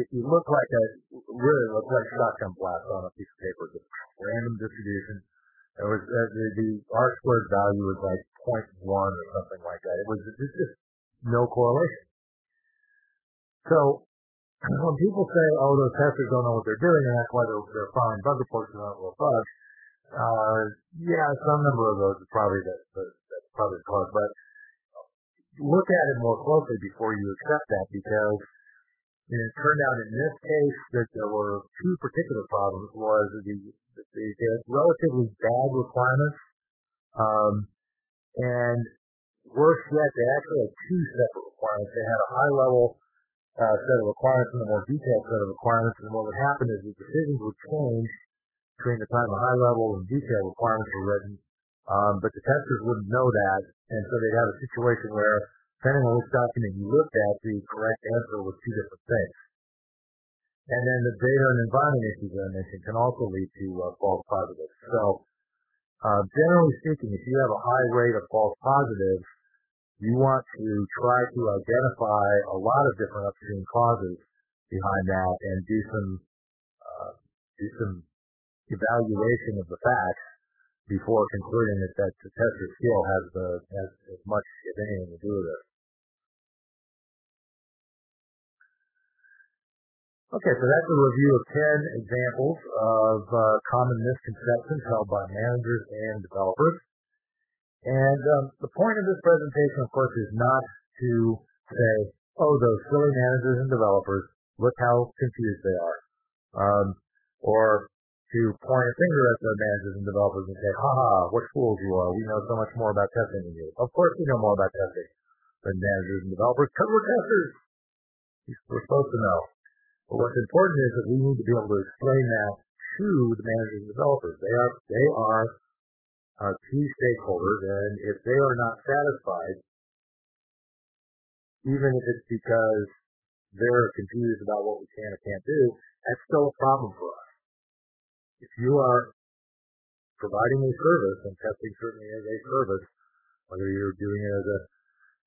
Speaker 1: It, it looked like a, really looked like shotgun blast on a piece of paper, just random distribution. It was, uh, the, the R squared value was like 0.1 or something like that. It was just, just no correlation. So when people say, oh, those testers don't know what they're doing, and that's why they're, they're filing bug reports and not real bugs, uh, yeah, some number of those is probably that, that, that's probably the cause. But look at it more closely before you accept that because it turned out in this case that there were two particular problems. Was the, the, the relatively bad requirements, um, and worse yet, they actually had two separate requirements. They had a high level uh, set of requirements and a more detailed set of requirements. And what would happen is the decisions would change between the time the high level and detailed requirements were written, um, but the testers wouldn't know that, and so they'd have a situation where, depending on which document you looked at, the correct answer was two different things. And then the data and environment issues that I mentioned can also lead to uh, false positives. So, uh, generally speaking, if you have a high rate of false positives, you want to try to identify a lot of different upstream causes behind that and do some uh, do some evaluation of the facts before concluding that, that the tester skill has the has as much if anything to do with it. Okay, so that's a review of 10 examples of uh, common misconceptions held by managers and developers. And um, the point of this presentation, of course, is not to say, oh, those silly managers and developers, look how confused they are. Um, or to point a finger at the managers and developers and say, haha, what fools you are. We know so much more about testing than you. Of course we know more about testing than managers and developers because we're testers. We're supposed to know. But what's important is that we need to be able to explain that to the managers and developers. They are, they are our key stakeholders, and if they are not satisfied, even if it's because they're confused about what we can or can't do, that's still a problem for us. If you are providing a service, and testing certainly is a service, whether you're doing it as a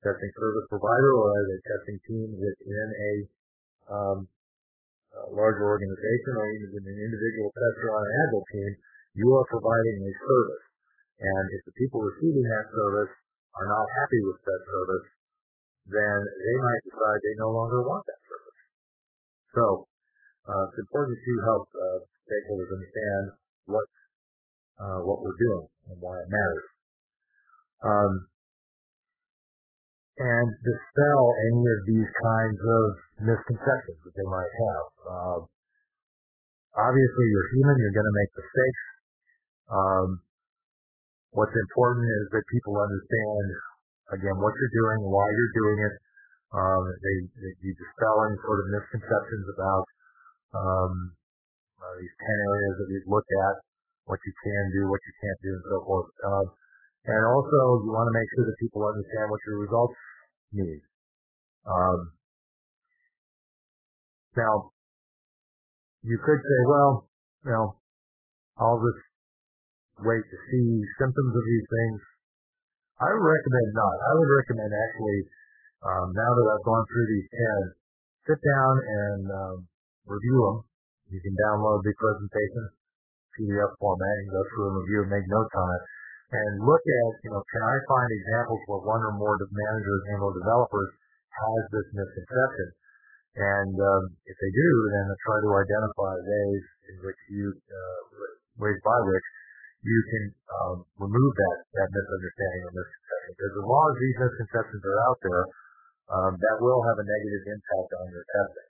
Speaker 1: testing service provider or as a testing team within a, um, a larger organization or even an individual tester on an agile team, you are providing a service. And if the people receiving that service are not happy with that service, then they might decide they no longer want that service. So uh, it's important to help uh, stakeholders understand what uh, what we're doing and why it matters. Um, and dispel any of these kinds of misconceptions that they might have. Uh, obviously, you're human. You're going to make mistakes. Um, what's important is that people understand, again, what you're doing, why you're doing it. Um, they, they, you dispel any sort of misconceptions about um, uh, these 10 areas that we've looked at, what you can do, what you can't do, and so forth. Uh, and also, you want to make sure that people understand what your results mean. Um, now, you could say, well, you know, I'll just wait to see symptoms of these things. I would recommend not. I would recommend actually, um, now that I've gone through these 10, sit down and um, review them you can download the presentation, PDF format, and go through and review and make notes on it. And look at, you know, can I find examples where one or more managers and or developers has this misconception? And um, if they do, then try to identify ways in which you, uh, ways by which you can um, remove that, that misunderstanding or misconception. Because as long as these misconceptions are out there, um, that will have a negative impact on your testing.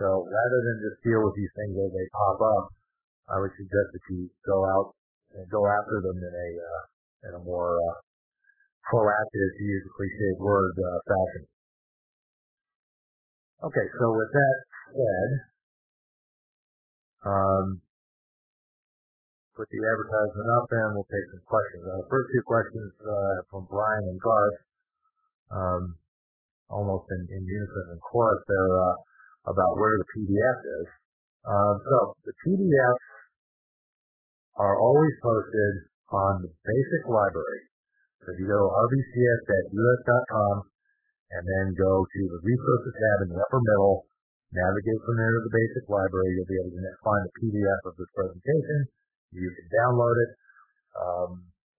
Speaker 1: So rather than just deal with these things as they pop up, I would suggest that you go out and go after them in a uh, in a more uh, proactive, to use a cliched word, uh, fashion. Okay, so with that said, um, put the advertisement up and we'll take some questions. Uh, the first two questions uh, from Brian and Garth, um, almost in, in unison and chorus. They're uh, about where the PDF is. Uh, so the PDFs are always posted on the basic library. So if you go to rbcs.us.com and then go to the resources tab in the upper middle, navigate from there to the basic library, you'll be able to find the PDF of this presentation. You can download it um,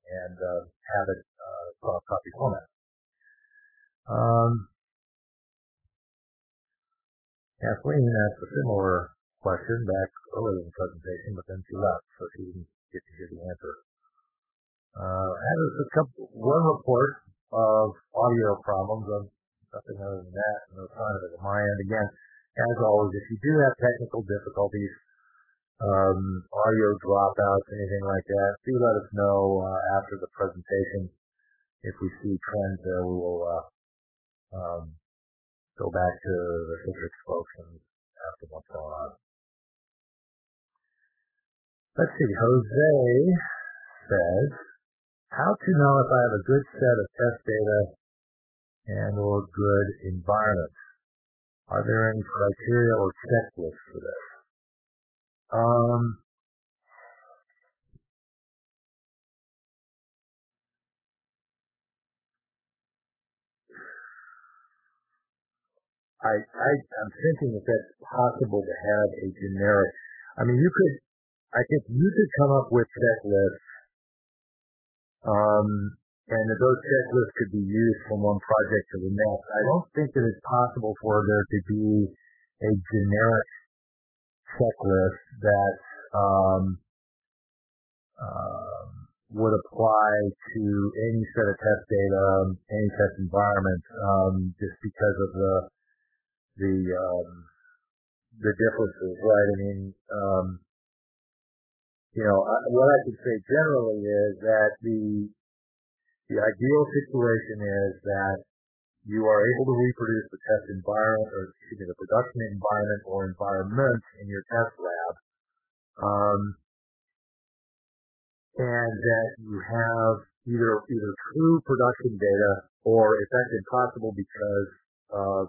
Speaker 1: and uh, have it uh, copy format. Um, Kathleen asked a similar question back earlier in the presentation, but then she left, so she didn't get to hear the answer. Uh, had a couple, one report of audio problems, of nothing other than that, no sign of it on my end. Again, as always, if you do have technical difficulties, um, audio dropouts, anything like that, do let us know uh, after the presentation. If we see trends there, we will uh, um, go back to the Citrix folks and ask them what's going on. Let's see, Jose says, how to know if I have a good set of test data and or good environment? Are there any criteria or checklists for this? Um, I, I, I'm thinking that that's possible to have a generic. I mean, you could, I think you could come up with checklists, um, and those checklists could be used from one project to the next. I don't think that it's possible for there to be a generic checklist that um, um, would apply to any set of test data, any test environment, um, just because of the the um, the differences, right? I mean, um, you know, I, what I can say generally is that the the ideal situation is that you are able to reproduce the test environment, or excuse me, the production environment or environment in your test lab, um, and that you have either either true production data, or if that's impossible because of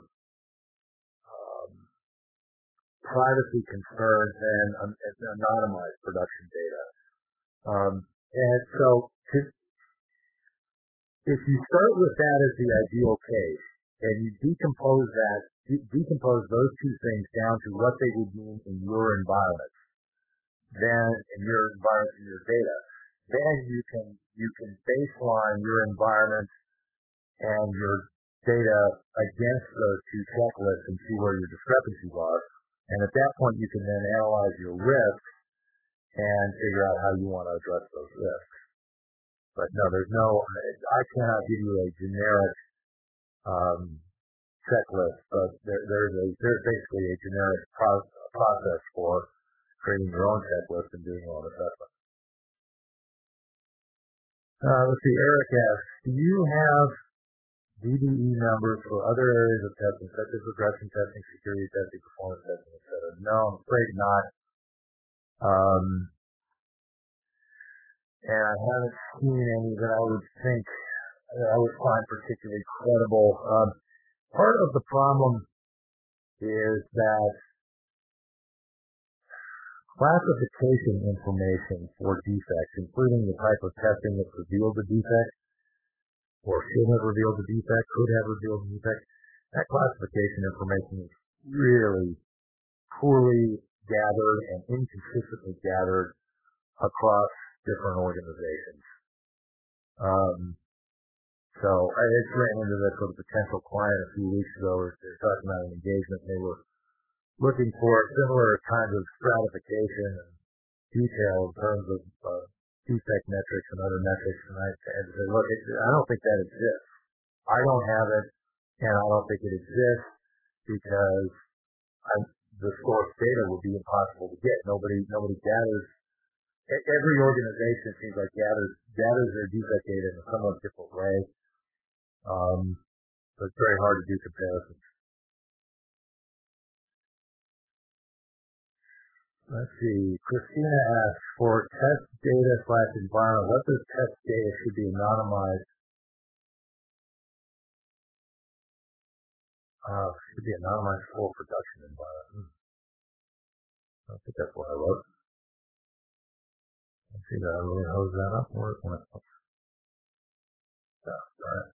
Speaker 1: privacy concerns and, um, anonymized production data. Um, and so to, if you start with that as the ideal case and you decompose that, de- decompose those two things down to what they would mean in your environment, then in your environment, in your data, then you can, you can baseline your environment and your data against those two checklists and see where your discrepancies are. And at that point, you can then analyze your risks and figure out how you want to address those risks. But no, there's no, I cannot give you a generic um, checklist, but there, there's, a, there's basically a generic pro- process for creating your own checklist and doing your own assessment. Uh, let's see, Eric asks, do you have DDE numbers for other areas of testing, such as regression testing, security testing, performance testing, etc. No, I'm afraid not. Um, and I haven't seen any that I would think that I would find particularly credible. Um, part of the problem is that classification information for defects, including the type of testing that revealed the defect, or should have revealed the defect, could have revealed the defect. That classification information is really poorly gathered and inconsistently gathered across different organizations. Um, so I just ran into this with a potential client a few weeks ago. Were talking about an engagement. They were looking for similar kinds of stratification and detail in terms of uh, defect metrics and other metrics, and I had to say, look, I don't think that exists. I don't have it, and I don't think it exists because I'm, the source data would be impossible to get. Nobody, nobody gathers. Every organization seems like gathers gathers their defect data in a somewhat different way. Um, so it's very hard to do comparisons. Let's see. Christina asks for test data slash environment. What does test data should be anonymized? Uh, should be anonymized for production environment. Hmm. I think that's what I wrote. See, did I really hose that up? Where, yeah, right.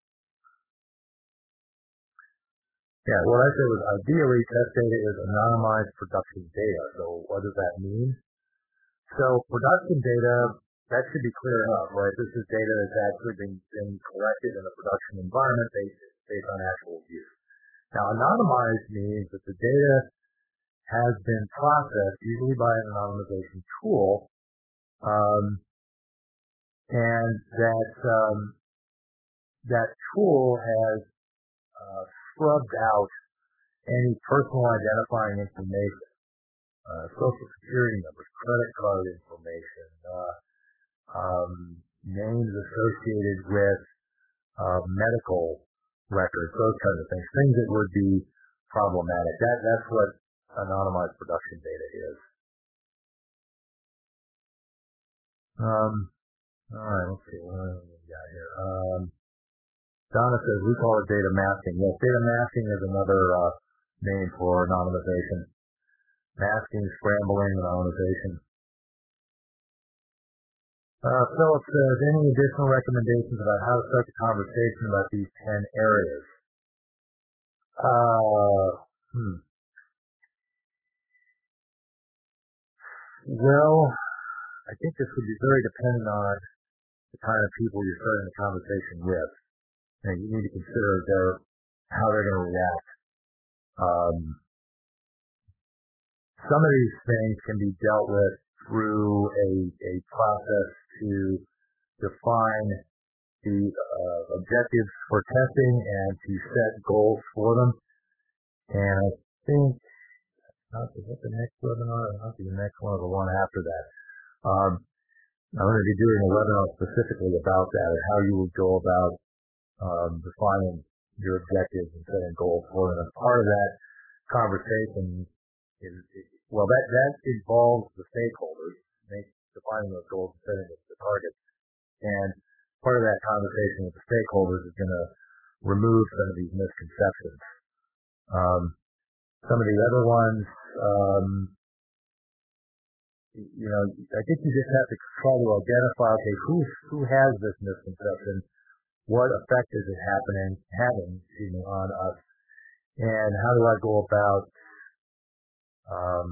Speaker 1: Yeah, what I said was ideally test data is anonymized production data. So what does that mean? So production data, that should be clear enough, right? This is data that's actually been, been collected in a production environment based, based on actual use. Now anonymized means that the data has been processed, usually by an anonymization tool, um, and that um, that tool has uh, scrubbed out any personal identifying information, uh, social security numbers, credit card information, uh, um, names associated with uh, medical records, those kinds of things, things that would be problematic. That that's what anonymized production data is. Um, all right, let's see what we got here. Um, Donna says we call it data masking. Yes, data masking is another uh, name for anonymization. Masking, scrambling, anonymization. Uh, Philip says, any additional recommendations about how to start the conversation about these 10 areas? Uh, hmm. Well, I think this would be very dependent on the kind of people you're starting the conversation with. And you need to consider their, how they're going to react. Um, some of these things can be dealt with through a, a process to define the uh, objectives for testing and to set goals for them. And I think, not the next webinar not the next one or the one after that? Um, I'm going to be doing a webinar specifically about that and how you would go about um, defining your objectives and setting goals for them. And part of that conversation is, well, that, that involves the stakeholders, make, defining those goals and setting the targets. And part of that conversation with the stakeholders is going to remove some of these misconceptions. Um, some of the other ones, um, you know, I think you just have to try to identify, okay, who who has this misconception? What effect is it happening having, excuse me, on us? And how do I go about um,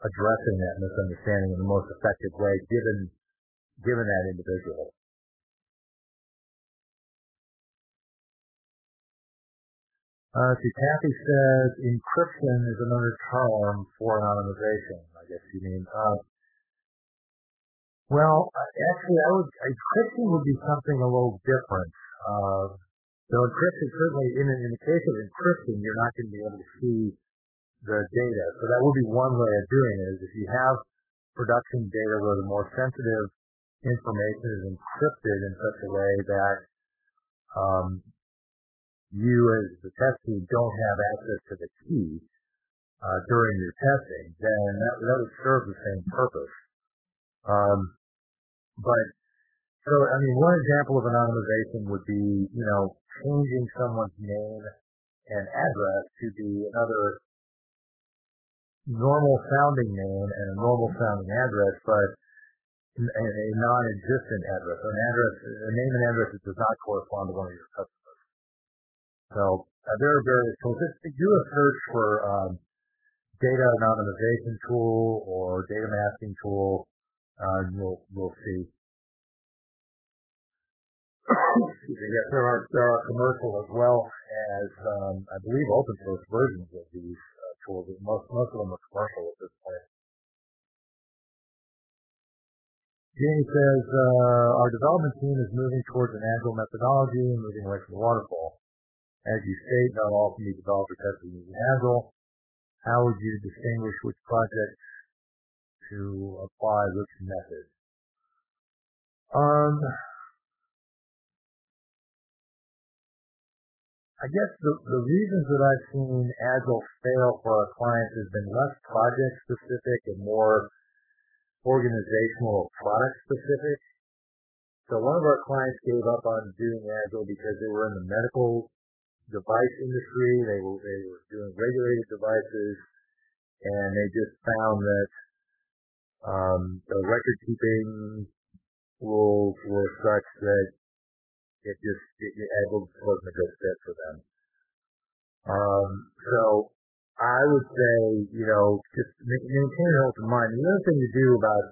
Speaker 1: addressing that misunderstanding in the most effective way, given given that individual? Uh, see, Kathy says encryption is another term for anonymization. I guess you mean. Uh, well, actually, I would encryption would be something a little different. Uh, so encryption certainly, in, in the case of encryption, you're not going to be able to see the data. So that would be one way of doing it. Is if you have production data where the more sensitive information is encrypted in such a way that um, you as the tester don't have access to the key uh, during your testing, then that, that would serve the same purpose. Um, but so, I mean, one example of anonymization would be, you know, changing someone's name and address to be another normal sounding name and a normal sounding address, but a, a non-existent address, an address, a name and address that does not correspond to one of your customers. So uh, there are various tools. Do a search for um, data anonymization tool or data masking tool. Uh, you'll you'll see. yes, there are there are commercial as well as um, I believe open source versions of these uh, tools. Most most of them are commercial at this point. Jamie says uh, our development team is moving towards an agile methodology and moving away from the waterfall. As you state, not all can be developed or tested using Agile. How would you distinguish which projects to apply which method? Um, I guess the, the reasons that I've seen Agile fail for our clients has been less project specific and more organizational or product specific. So one of our clients gave up on doing Agile because they were in the medical device industry. They were they were doing regulated devices, and they just found that um, the record keeping rules were such that it just it, it wasn't a good fit for them. Um, so I would say, you know, just maintain an open mind. The other thing to do about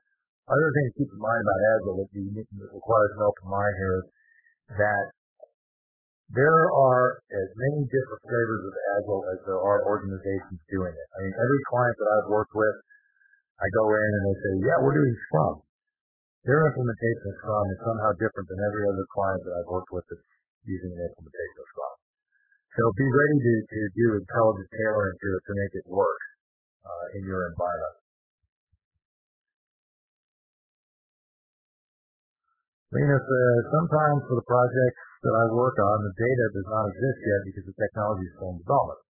Speaker 1: other thing to keep in mind about Agile that, requires an open mind here is that there are as many different flavors of Agile as there are organizations doing it. I mean, every client that I've worked with, I go in and they say, yeah, we're doing Scrum. Their implementation of Scrum is somehow different than every other client that I've worked with that's using an implementation of Scrum. So be ready to, to do intelligent tailoring to to make it work uh, in your environment. Lena says, sometimes for the projects that I work on, the data does not exist yet because the technology is still in development.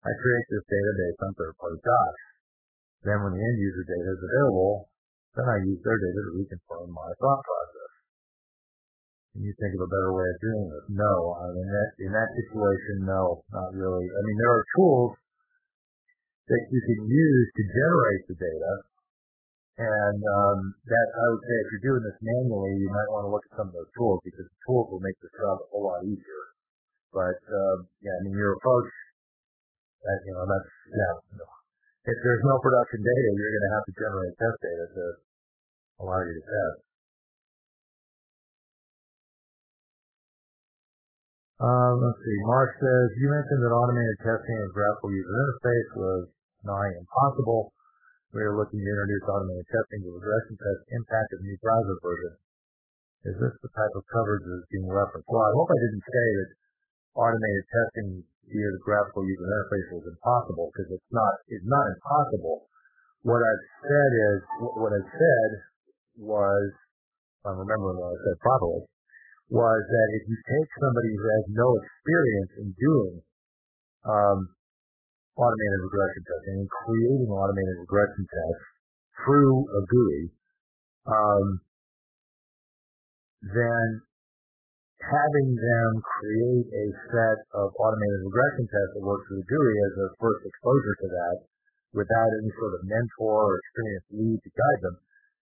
Speaker 1: I create this data based on third-party docs. Then when the end user data is available, then I use their data to reconfirm my thought process. Can you think of a better way of doing this? No. I mean, that, in that situation, no, not really. I mean, there are tools that you can use to generate the data, and um, that I would say if you're doing this manually, you might want to look at some of those tools because the tools will make this job a whole lot easier. But um, yeah, I mean your approach, that, you know, that's yeah. If there's no production data, you're going to have to generate test data to allow you to test. Um, let's see. Mark says you mentioned that automated testing and graphical user interface was nigh impossible. We are looking to introduce automated testing to regression test impact of new browser version. Is this the type of coverage that is being referenced? Well, I hope I didn't say that automated testing via the graphical user interface was impossible because it's not. It's not impossible. What I've said is what I've said was, I'm remembering what I said properly, was that if you take somebody who has no experience in doing um, automated regression testing and creating automated regression tests through a GUI, um, then having them create a set of automated regression tests that work through the GUI as their first exposure to that without any sort of mentor or experienced lead to guide them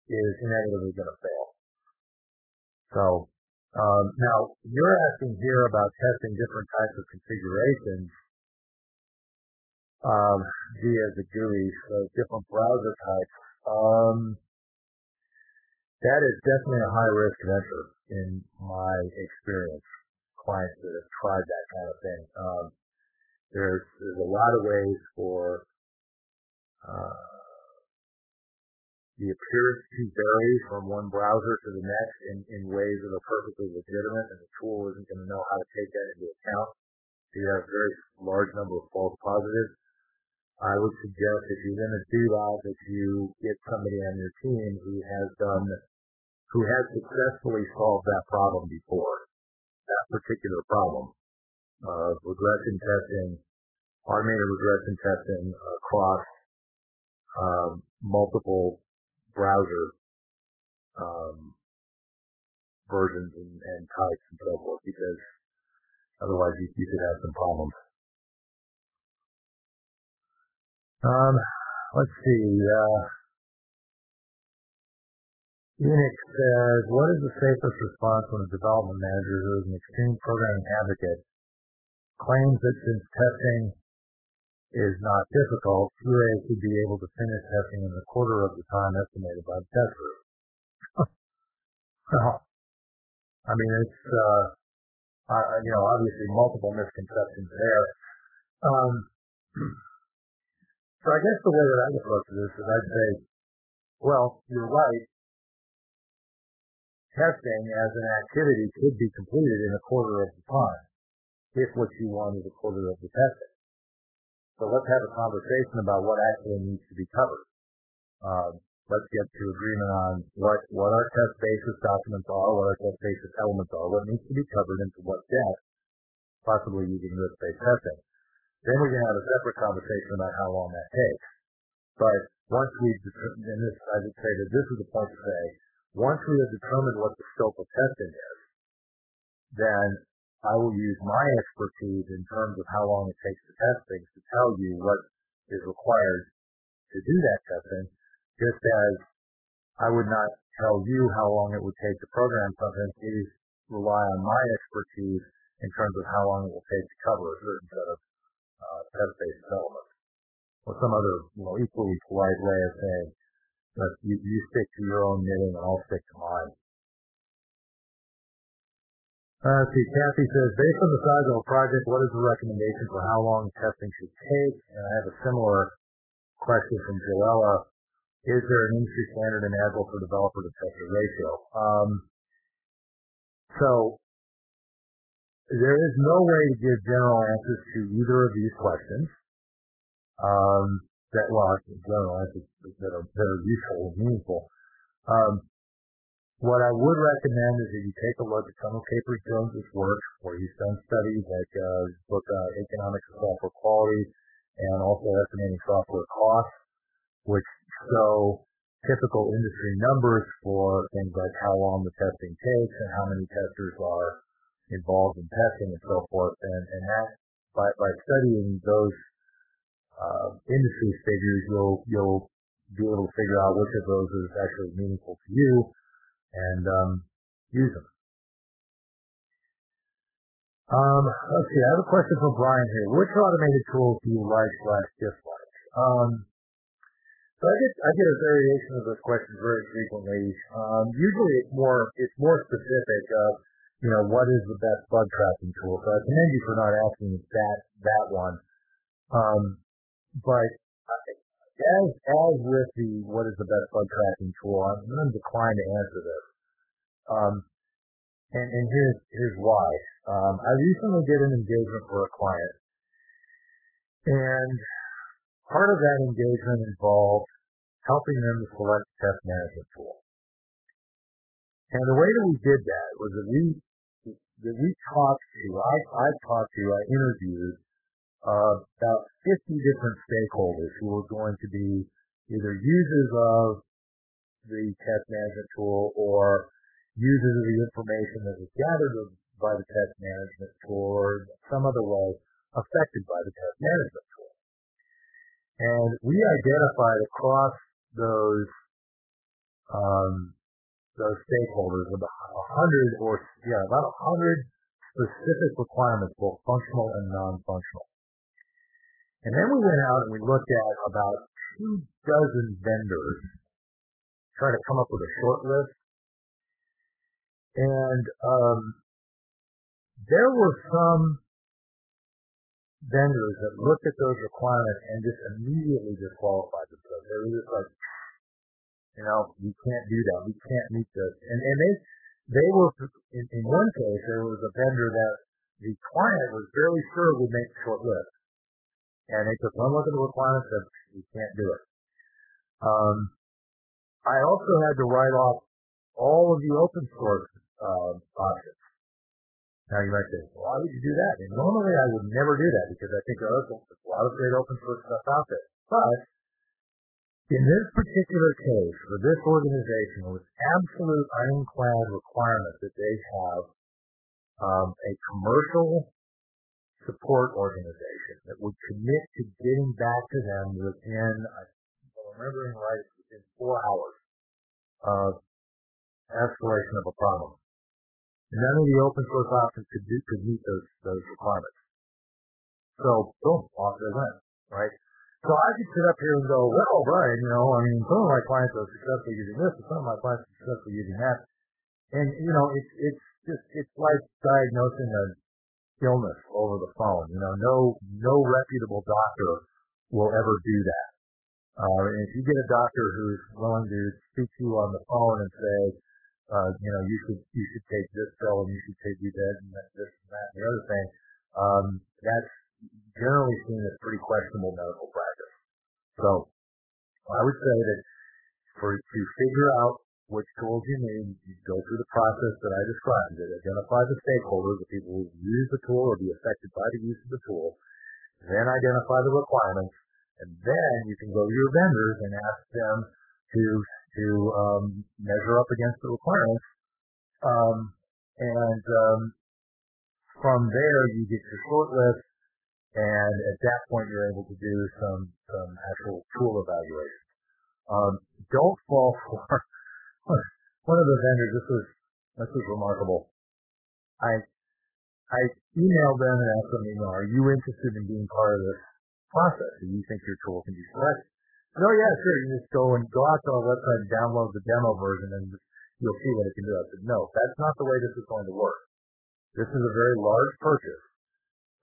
Speaker 1: is inevitably going to fail. So um, now you're asking here about testing different types of configurations um, via the GUI, so different browser types. Um, that is definitely a high risk venture in my experience. Clients that have tried that kind of thing. Um, there's there's a lot of ways for uh, the appearance to vary from one browser to the next in, in ways that are perfectly legitimate, and the tool isn't going to know how to take that into account. So you have a very large number of false positives. I would suggest if you're going to do that, that you get somebody on your team who has done, who has successfully solved that problem before, that particular problem of regression testing, automated regression testing across um, multiple browser um, versions and, and, types and so forth, because otherwise you, you could have some problems. Um, let's see. Uh, Eunice says, what is the safest response when a development manager who is an extreme programming advocate claims that since testing is not difficult, QA should be able to finish testing in a quarter of the time estimated by the tester? well, I mean, it's, uh, uh, you know, obviously multiple misconceptions there. Um, so I guess the way that I would look at this is I'd say, well, you're right. Testing as an activity could be completed in a quarter of the time if what you want is a quarter of the testing. So let's have a conversation about what actually needs to be covered. Um, let's get to agreement on what, what our test basis documents are, what our test basis elements are, what needs to be covered into what depth, possibly using risk-based testing. Then we can have a separate conversation about how long that takes. But once we've determined, and this, I would say that this is the point to say, once we have determined what the scope of testing is, then I will use my expertise in terms of how long it takes to test things to tell you what is required to do that testing, just as I would not tell you how long it would take to program something. Please rely on my expertise in terms of how long it will take to cover a certain set of test-based development, or some other, you know, equally polite way of saying, that you, you stick to your own knitting and I'll stick to mine. Uh, see, Kathy says, based on the size of a project, what is the recommendation for how long testing should take? And I have a similar question from Joella. Is there an industry standard in Agile for developer to tester ratio? There is no way to give general answers to either of these questions. Um, that well, general answers that are are useful and meaningful. Um, what I would recommend is that you take a look at some of Capers Jones's work, where he's done studies like uh, book uh, Economics of Software Quality and also estimating software costs, which show typical industry numbers for things like how long the testing takes and how many testers are involved in testing and so forth. And, and that, by, by studying those uh, industry figures, you'll, you'll be able to figure out which of those is actually meaningful to you and um, use them. Um, let's see, I have a question from Brian here. Which automated tools do you like slash dislike? Um, so I get I get a variation of this question very frequently. Um, usually it's more it's more specific of you know what is the best bug tracking tool. So I commend you for not asking that that one. Um, but as as with the what is the best bug tracking tool, I'm going to decline to answer this. Um, and, and here's here's why. Um, I recently did an engagement for a client, and part of that engagement involved helping them to select test management tool. And the way that we did that was that we that we talked to, I, I talked to, I interviewed uh, about 50 different stakeholders who were going to be either users of the test management tool or users of the information that was gathered by the test management tool or some other way affected by the test management tool. And we identified across those um, those stakeholders about a hundred or yeah about a hundred specific requirements, both functional and non-functional. And then we went out and we looked at about two dozen vendors, trying to come up with a short list. And um, there were some vendors that looked at those requirements and just immediately disqualified themselves. They were just like, you know, we can't do that. We can't meet this. And and they they were in, in one case there was a vendor that the client was fairly sure would make short list. And they took one look at the requirements and said, we can't do it. Um, I also had to write off all of the open source uh, options. Now you might say, why would you do that? And normally I would never do that because I think there's a lot of great open source stuff out there. But in this particular case, for this organization, it was absolute ironclad requirement that they have um, a commercial support organization that would commit to getting back to them within, I'm remembering right, within four hours of escalation of a problem. None of the open source options could, do, could meet those, those requirements. So, boom, off they went, right? So I could sit up here and go, well, Brian, you know, I mean, some of my clients are successful using this, and some of my clients are successful using that. And, you know, it's, it's just, it's like diagnosing an illness over the phone. You know, no, no reputable doctor will ever do that. Uh, and if you get a doctor who's willing to speak to you on the phone and say, uh, you know, you should, you should take this pill and you should take that and this and that and the other thing, um, that's generally seen as pretty questionable medical practice. So I would say that for to figure out which tools you need, you go through the process that I described. That identify the stakeholders, the people who use the tool or be affected by the use of the tool. Then identify the requirements, and then you can go to your vendors and ask them to to um, measure up against the requirements. Um, and um, from there, you get your short list and at that point you're able to do some some actual tool evaluation. Um, don't fall for one of the vendors. This was this was remarkable. I I emailed them and asked them, you know, are you interested in being part of this process? Do you think your tool can be selected? Oh yeah, sure. You just go and go out to our website and download the demo version and you'll see what it can do. I said, no, that's not the way this is going to work. this is a very large purchase.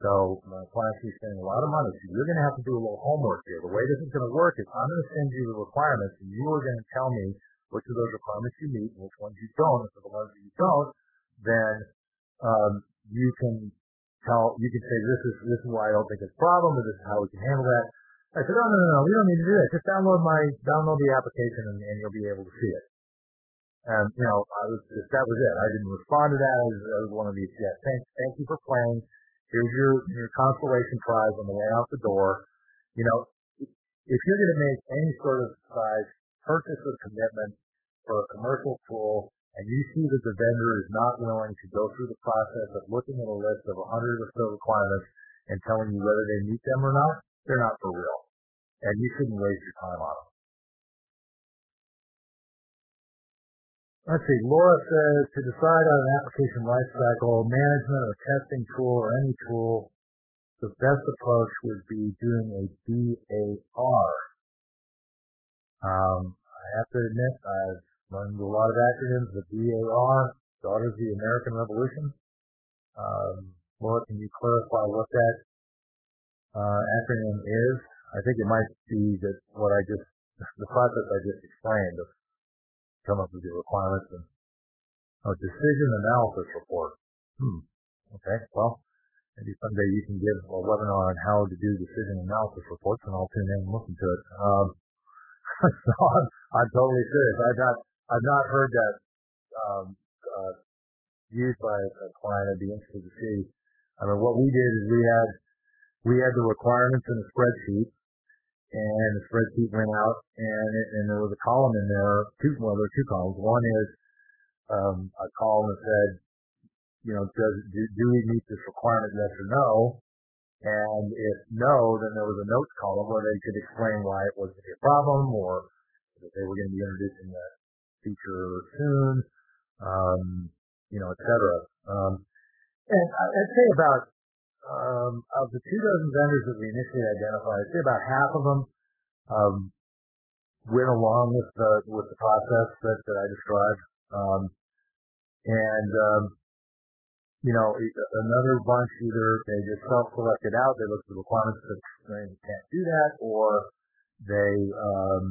Speaker 1: So my to spending a lot of money. So you're going to have to do a little homework here. The way this is going to work is I'm going to send you the requirements and you are going to tell me which of those requirements you meet and which ones you don't. And for the ones that you don't, then um, you can tell, you can say, this is, this is why I don't think it's a problem, or this is how we can handle that. I said, oh, no, no, no, we don't need to do that. Just download my, download the application and, and you'll be able to see it. And, you know, I was that was it. I didn't respond to that. I was, I was one of these, yeah, thank, thank you for playing. Here's your, your consolation prize on the way out the door. You know, if you're going to make any sort of size purchase or commitment for a commercial tool, and you see that the vendor is not willing to go through the process of looking at a list of 100 or so requirements and telling you whether they meet them or not, they're not for real. And you shouldn't waste your time on them. Let's see, Laura says to decide on an application lifecycle management or testing tool or any tool, the best approach would be doing a DAR. Um, I have to admit, I've learned a lot of acronyms. The DAR, Daughters of the American Revolution. Um, Laura, can you clarify what that uh, acronym is? I think it might be that what I just, the process I just explained of come up with your requirements and a decision analysis report. Hmm. Okay. Well, maybe someday you can give a webinar on how to do decision analysis reports, and I'll tune in and listen to it. Um, so I'm, I'm totally serious. I've not I've not heard that um, uh, used by a client. I'd be interested to see. I mean, what we did is we had we had the requirements in a spreadsheet, and the spreadsheet went out, and and there was a column in there. Two well, there are two columns. One is um, a column that said, you know, does do, do we meet this requirement? Yes or no. And if no, then there was a notes column where they could explain why it wasn't a problem, or that they were going to be introducing that feature soon, um, you know, et cetera. Um, and I'd say about um, of the two dozen vendors that we initially identified, I'd say about half of them um, went along with the with the process that, that I described, um, and um, you know another bunch either they just self-selected out, they looked at the requirements and said you can't do that, or they um,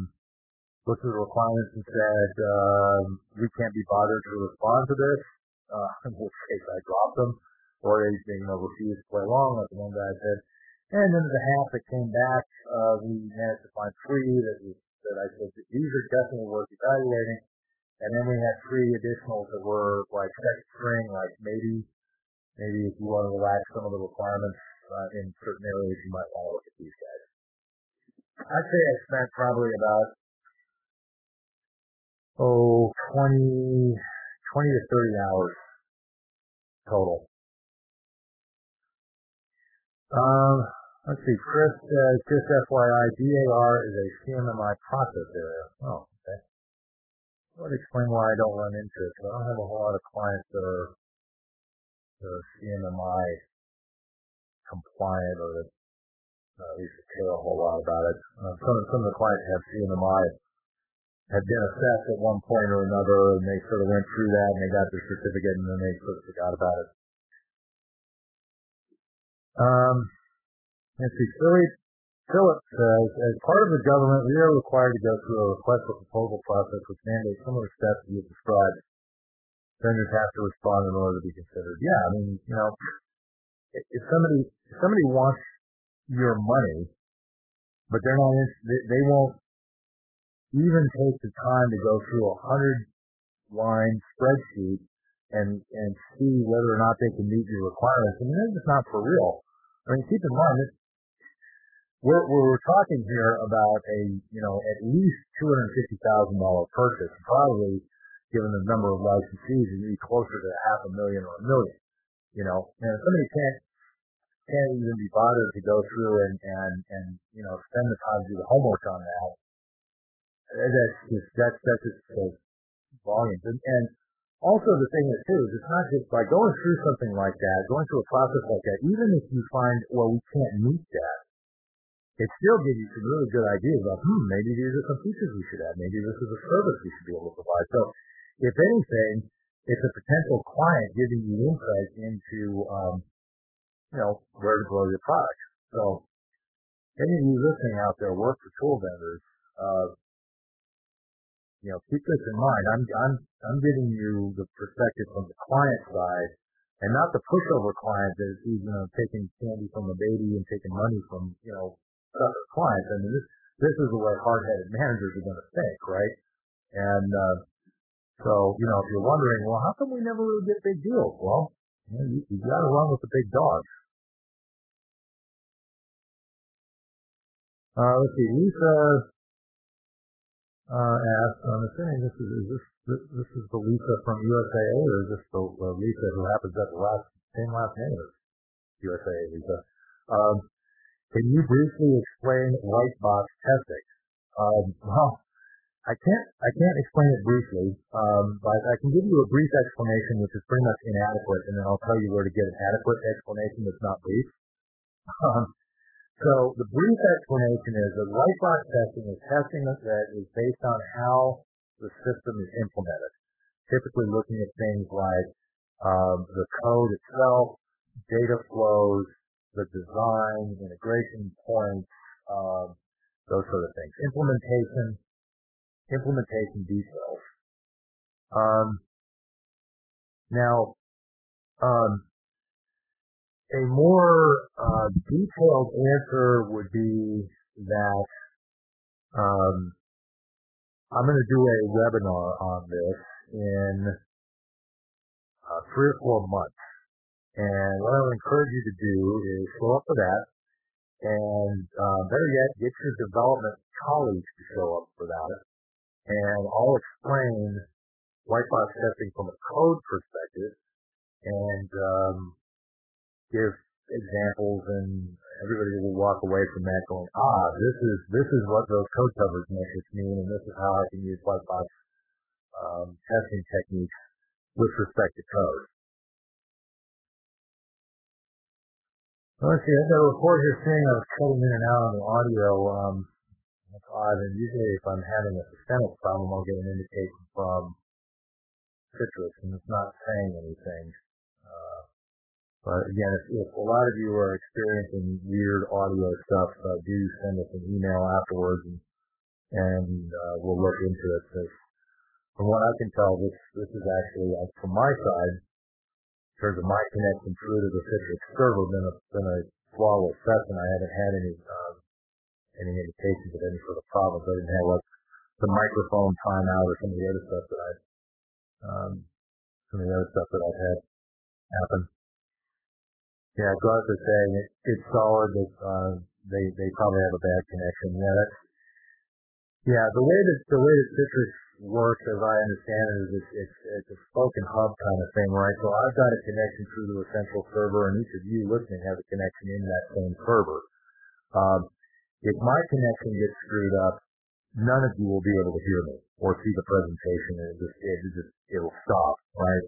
Speaker 1: looked at the requirements and said um, we can't be bothered to respond to this. Uh, in which case I dropped them or he's being able to play along, like the one guy said. And then the half that came back, uh, we managed to find three that was, that I said these are definitely worth evaluating. And then we had three additionals that were like second string, like maybe, maybe if you want to relax some of the requirements uh, in certain areas, you might want to look at these guys. I'd say I spent probably about, oh, 20, 20 to 30 hours total um, let's see. Chris says, just FYI, DAR is a CMMI process area. Oh, okay. I would explain why I don't run into it. I don't have a whole lot of clients that are, that are CMMI compliant or that uh, at least care a whole lot about it. Uh, some, some of the clients have CMMI had been assessed at one point or another, and they sort of went through that, and they got their certificate, and then they sort of forgot about it. Um, let's see. Philip, Philip says, as part of the government, we are required to go through a request for proposal process which mandates similar steps you described. Vendors have to respond in order to be considered. Yeah, I mean, you know, if somebody if somebody wants your money, but they're not, they, they won't even take the time to go through a hundred line spreadsheet and and see whether or not they can meet your requirements. I mean, that's just not for real. I mean, keep in mind that we're we're talking here about a you know at least two hundred fifty thousand dollar purchase. Probably, given the number of licensees, it'd be closer to half a million or a million. You know, and if somebody can't can't even be bothered to go through and and and you know spend the time to do the homework on that. That's just that's that's just volumes and and also the thing is too is it's not just by going through something like that, going through a process like that, even if you find, well, we can't meet that, it still gives you some really good ideas about, hmm, maybe these are some features we should add. Maybe this is a service we should be able to provide. So if anything, it's a potential client giving you insight into, um, you know, where to grow your product. So any of you listening out there work for tool vendors, uh, you know, keep this in mind. I'm, I'm, I'm giving you the perspective from the client side and not the pushover client that is, you know, taking candy from a baby and taking money from, you know, other clients. I mean, this, this is the way hard-headed managers are going to think, right? And, uh, so, you know, if you're wondering, well, how come we never really get big deals? Well, you, know, you, you got to run with the big dogs. Uh, let's see, Lisa uh, asked, I'm assuming this is, is this, this is the Lisa from USAA or is this the uh, Lisa who happens at the last, same last name as USAA Lisa? Um, can you briefly explain white box testing? Um, well, I can't I can't explain it briefly, um, but I can give you a brief explanation, which is pretty much inadequate, and then I'll tell you where to get an adequate explanation that's not brief. Um, so the brief explanation is that white box testing is testing that is based on how the system is implemented. Typically looking at things like um, the code itself, data flows, the design, integration points, um, those sort of things. Implementation, implementation details. Um, now, um, a more uh, detailed answer would be that um, I'm going to do a webinar on this in uh, three or four months. And what I would encourage you to do is show up for that, and uh, better yet, get your development colleagues to show up for that and I'll explain white box testing from a code perspective and um, give examples and everybody will walk away from that going, ah, this is this is what those code coverage metrics mean and this is how I can use white box um, testing techniques with respect to code. Let's see, I've got a report here saying I was cutting in and out on the audio. Um, that's odd. And usually if I'm having a systemic problem, I'll get an indication from Citrix, and it's not saying anything. But again, if, if, a lot of you are experiencing weird audio stuff, uh, do send us an email afterwards, and, and uh, we'll look into it. Because from what I can tell, this this is actually uh, from my side, in terms of my connection through to the Citrix server, been a been a flawless session. I haven't had any uh, any indications of any sort of problems. I didn't have like the microphone timeout or some of the other stuff that I, um, some of the other stuff that I've had happen. Yeah, Garth is saying it, it's solid. That, uh, they they probably have a bad connection. Yeah, that's yeah. The way that the way that Citrix works, as I understand it, is it's, it's it's a spoken hub kind of thing, right? So I've got a connection through to a central server, and each of you listening has a connection in that same server. Um, if my connection gets screwed up, none of you will be able to hear me or see the presentation and it just, it just, it'll stop, right?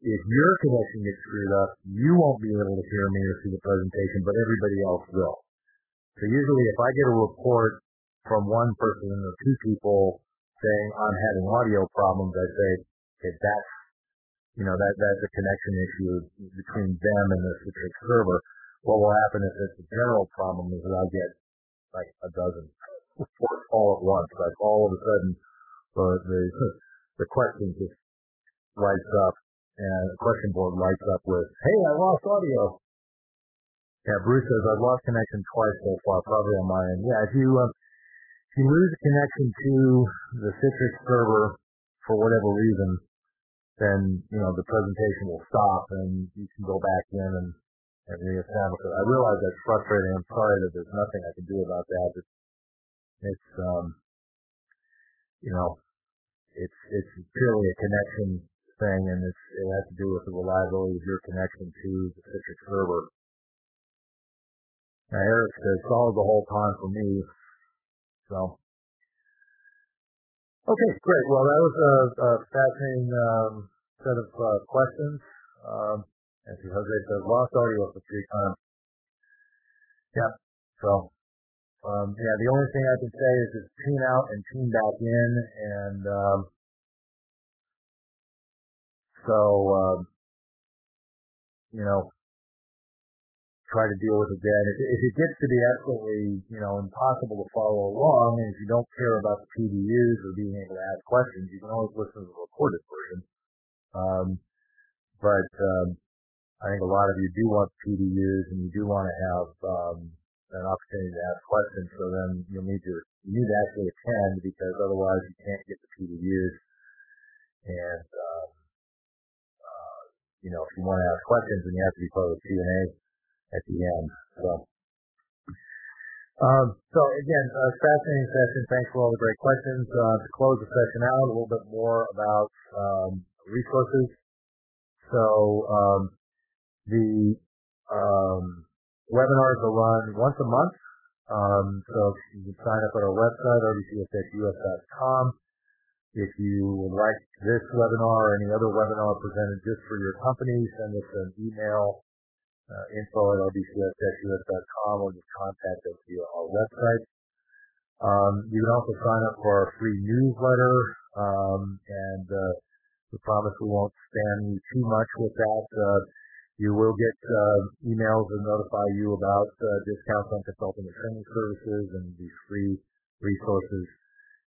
Speaker 1: If your connection gets screwed up, you won't be able to hear me or see the presentation, but everybody else will. So usually if I get a report from one person or two people saying I'm having audio problems, I say, okay, that's, you know, that, that's a connection issue between them and the Citrix server. What will happen if it's a general problem is that I'll get like a dozen reports all at once. Like all of a sudden, the the the question just lights up, and the question board lights up with, "Hey, I lost audio." Yeah, Bruce says I've lost connection twice so far, probably on my end. Yeah, if you um, if you lose connection to the Citrix server for whatever reason, then you know the presentation will stop, and you can go back in and and reestablish it. I realize that's frustrating. I'm sorry that there's nothing I can do about that. It's, it's um, you know, it's it's purely a connection thing, and it's it has to do with the reliability of your connection to the Citrix server. Now, Eric says solid the whole time for me. So, okay, great. Well, that was a, a fascinating um, set of uh, questions. Um, and see, Jose says lost audio for three times. Yeah. So, um, yeah, the only thing I can say is just tune out and tune back in and, um, So, you know, try to deal with it then. If, if it gets to be absolutely, you know, impossible to follow along, and if you don't care about the PDUs or being able to ask questions, you can always listen to the recorded version. Um, but um, I think a lot of you do want PDUs, and you do want to have um, an opportunity to ask questions. So then you'll need to you need to actually attend because otherwise you can't get the PDUs. And um, uh, you know, if you want to ask questions, then you have to be part of the Q and A at the end. So, um, so again, a fascinating session. Thanks for all the great questions. Uh, to close the session out, a little bit more about um, resources. So um, the um, webinars are run once a month. Um, so you can sign up at our website, rbcs.us.com. If you would like this webinar or any other webinar presented just for your company, send us an email uh, info at rbcs-us.com or just contact us via our website. Um, you can also sign up for our free newsletter, um, and uh, we promise we won't spam you too much with that. Uh, you will get uh, emails that notify you about uh, discounts on consulting and training services and these free resources.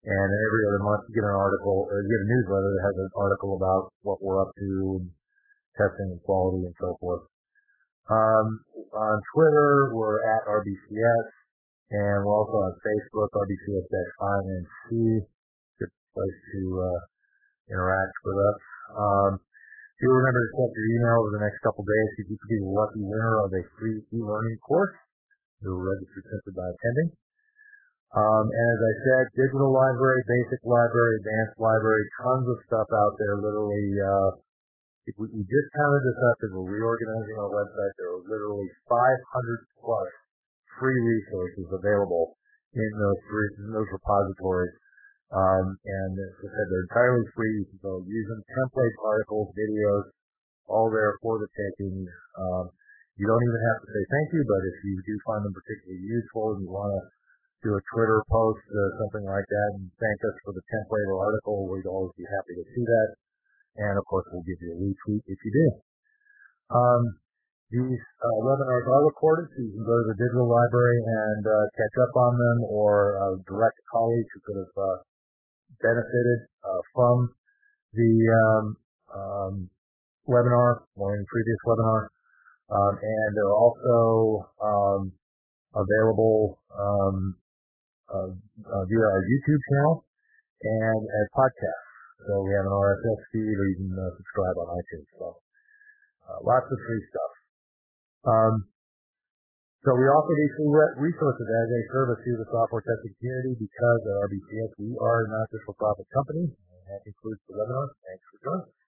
Speaker 1: And every other month you get an article, or you get a newsletter that has an article about what we're up to, testing and quality and so forth. Um, on Twitter, we're at RBCS, and we're also on Facebook, RBCS-INC. Good place to uh, interact with us. Um, do remember to check your email over the next couple days because you could be the lucky winner of a free e-learning course. You're registered simply by attending. Um, and as I said, digital library, basic library, advanced library, tons of stuff out there. Literally, uh, if we, just counted this up as we're reorganizing our website, there are literally 500 plus free resources available in those free, in those repositories. Um, and as I said, they're entirely free. You can go use them, templates, articles, videos, all there for the taking. Um, you don't even have to say thank you, but if you do find them particularly useful and you want to do a Twitter post or something like that and thank us for the template or article, we'd always be happy to see that. And of course, we'll give you a retweet if you do. Um, these uh, webinars are recorded, so you can go to the digital library and uh, catch up on them or uh, direct colleagues who could have uh, benefited uh, from the um, um, webinar or any previous webinar. Um, and they're also um, available um, uh, via our YouTube channel and as podcasts. So we have an RSS feed, or you can uh, subscribe on iTunes. So uh, lots of free stuff. Um, so we offer these resources as a service to the software testing community because at RBCS we are a not just for profit company. And that concludes the webinar. Thanks for joining.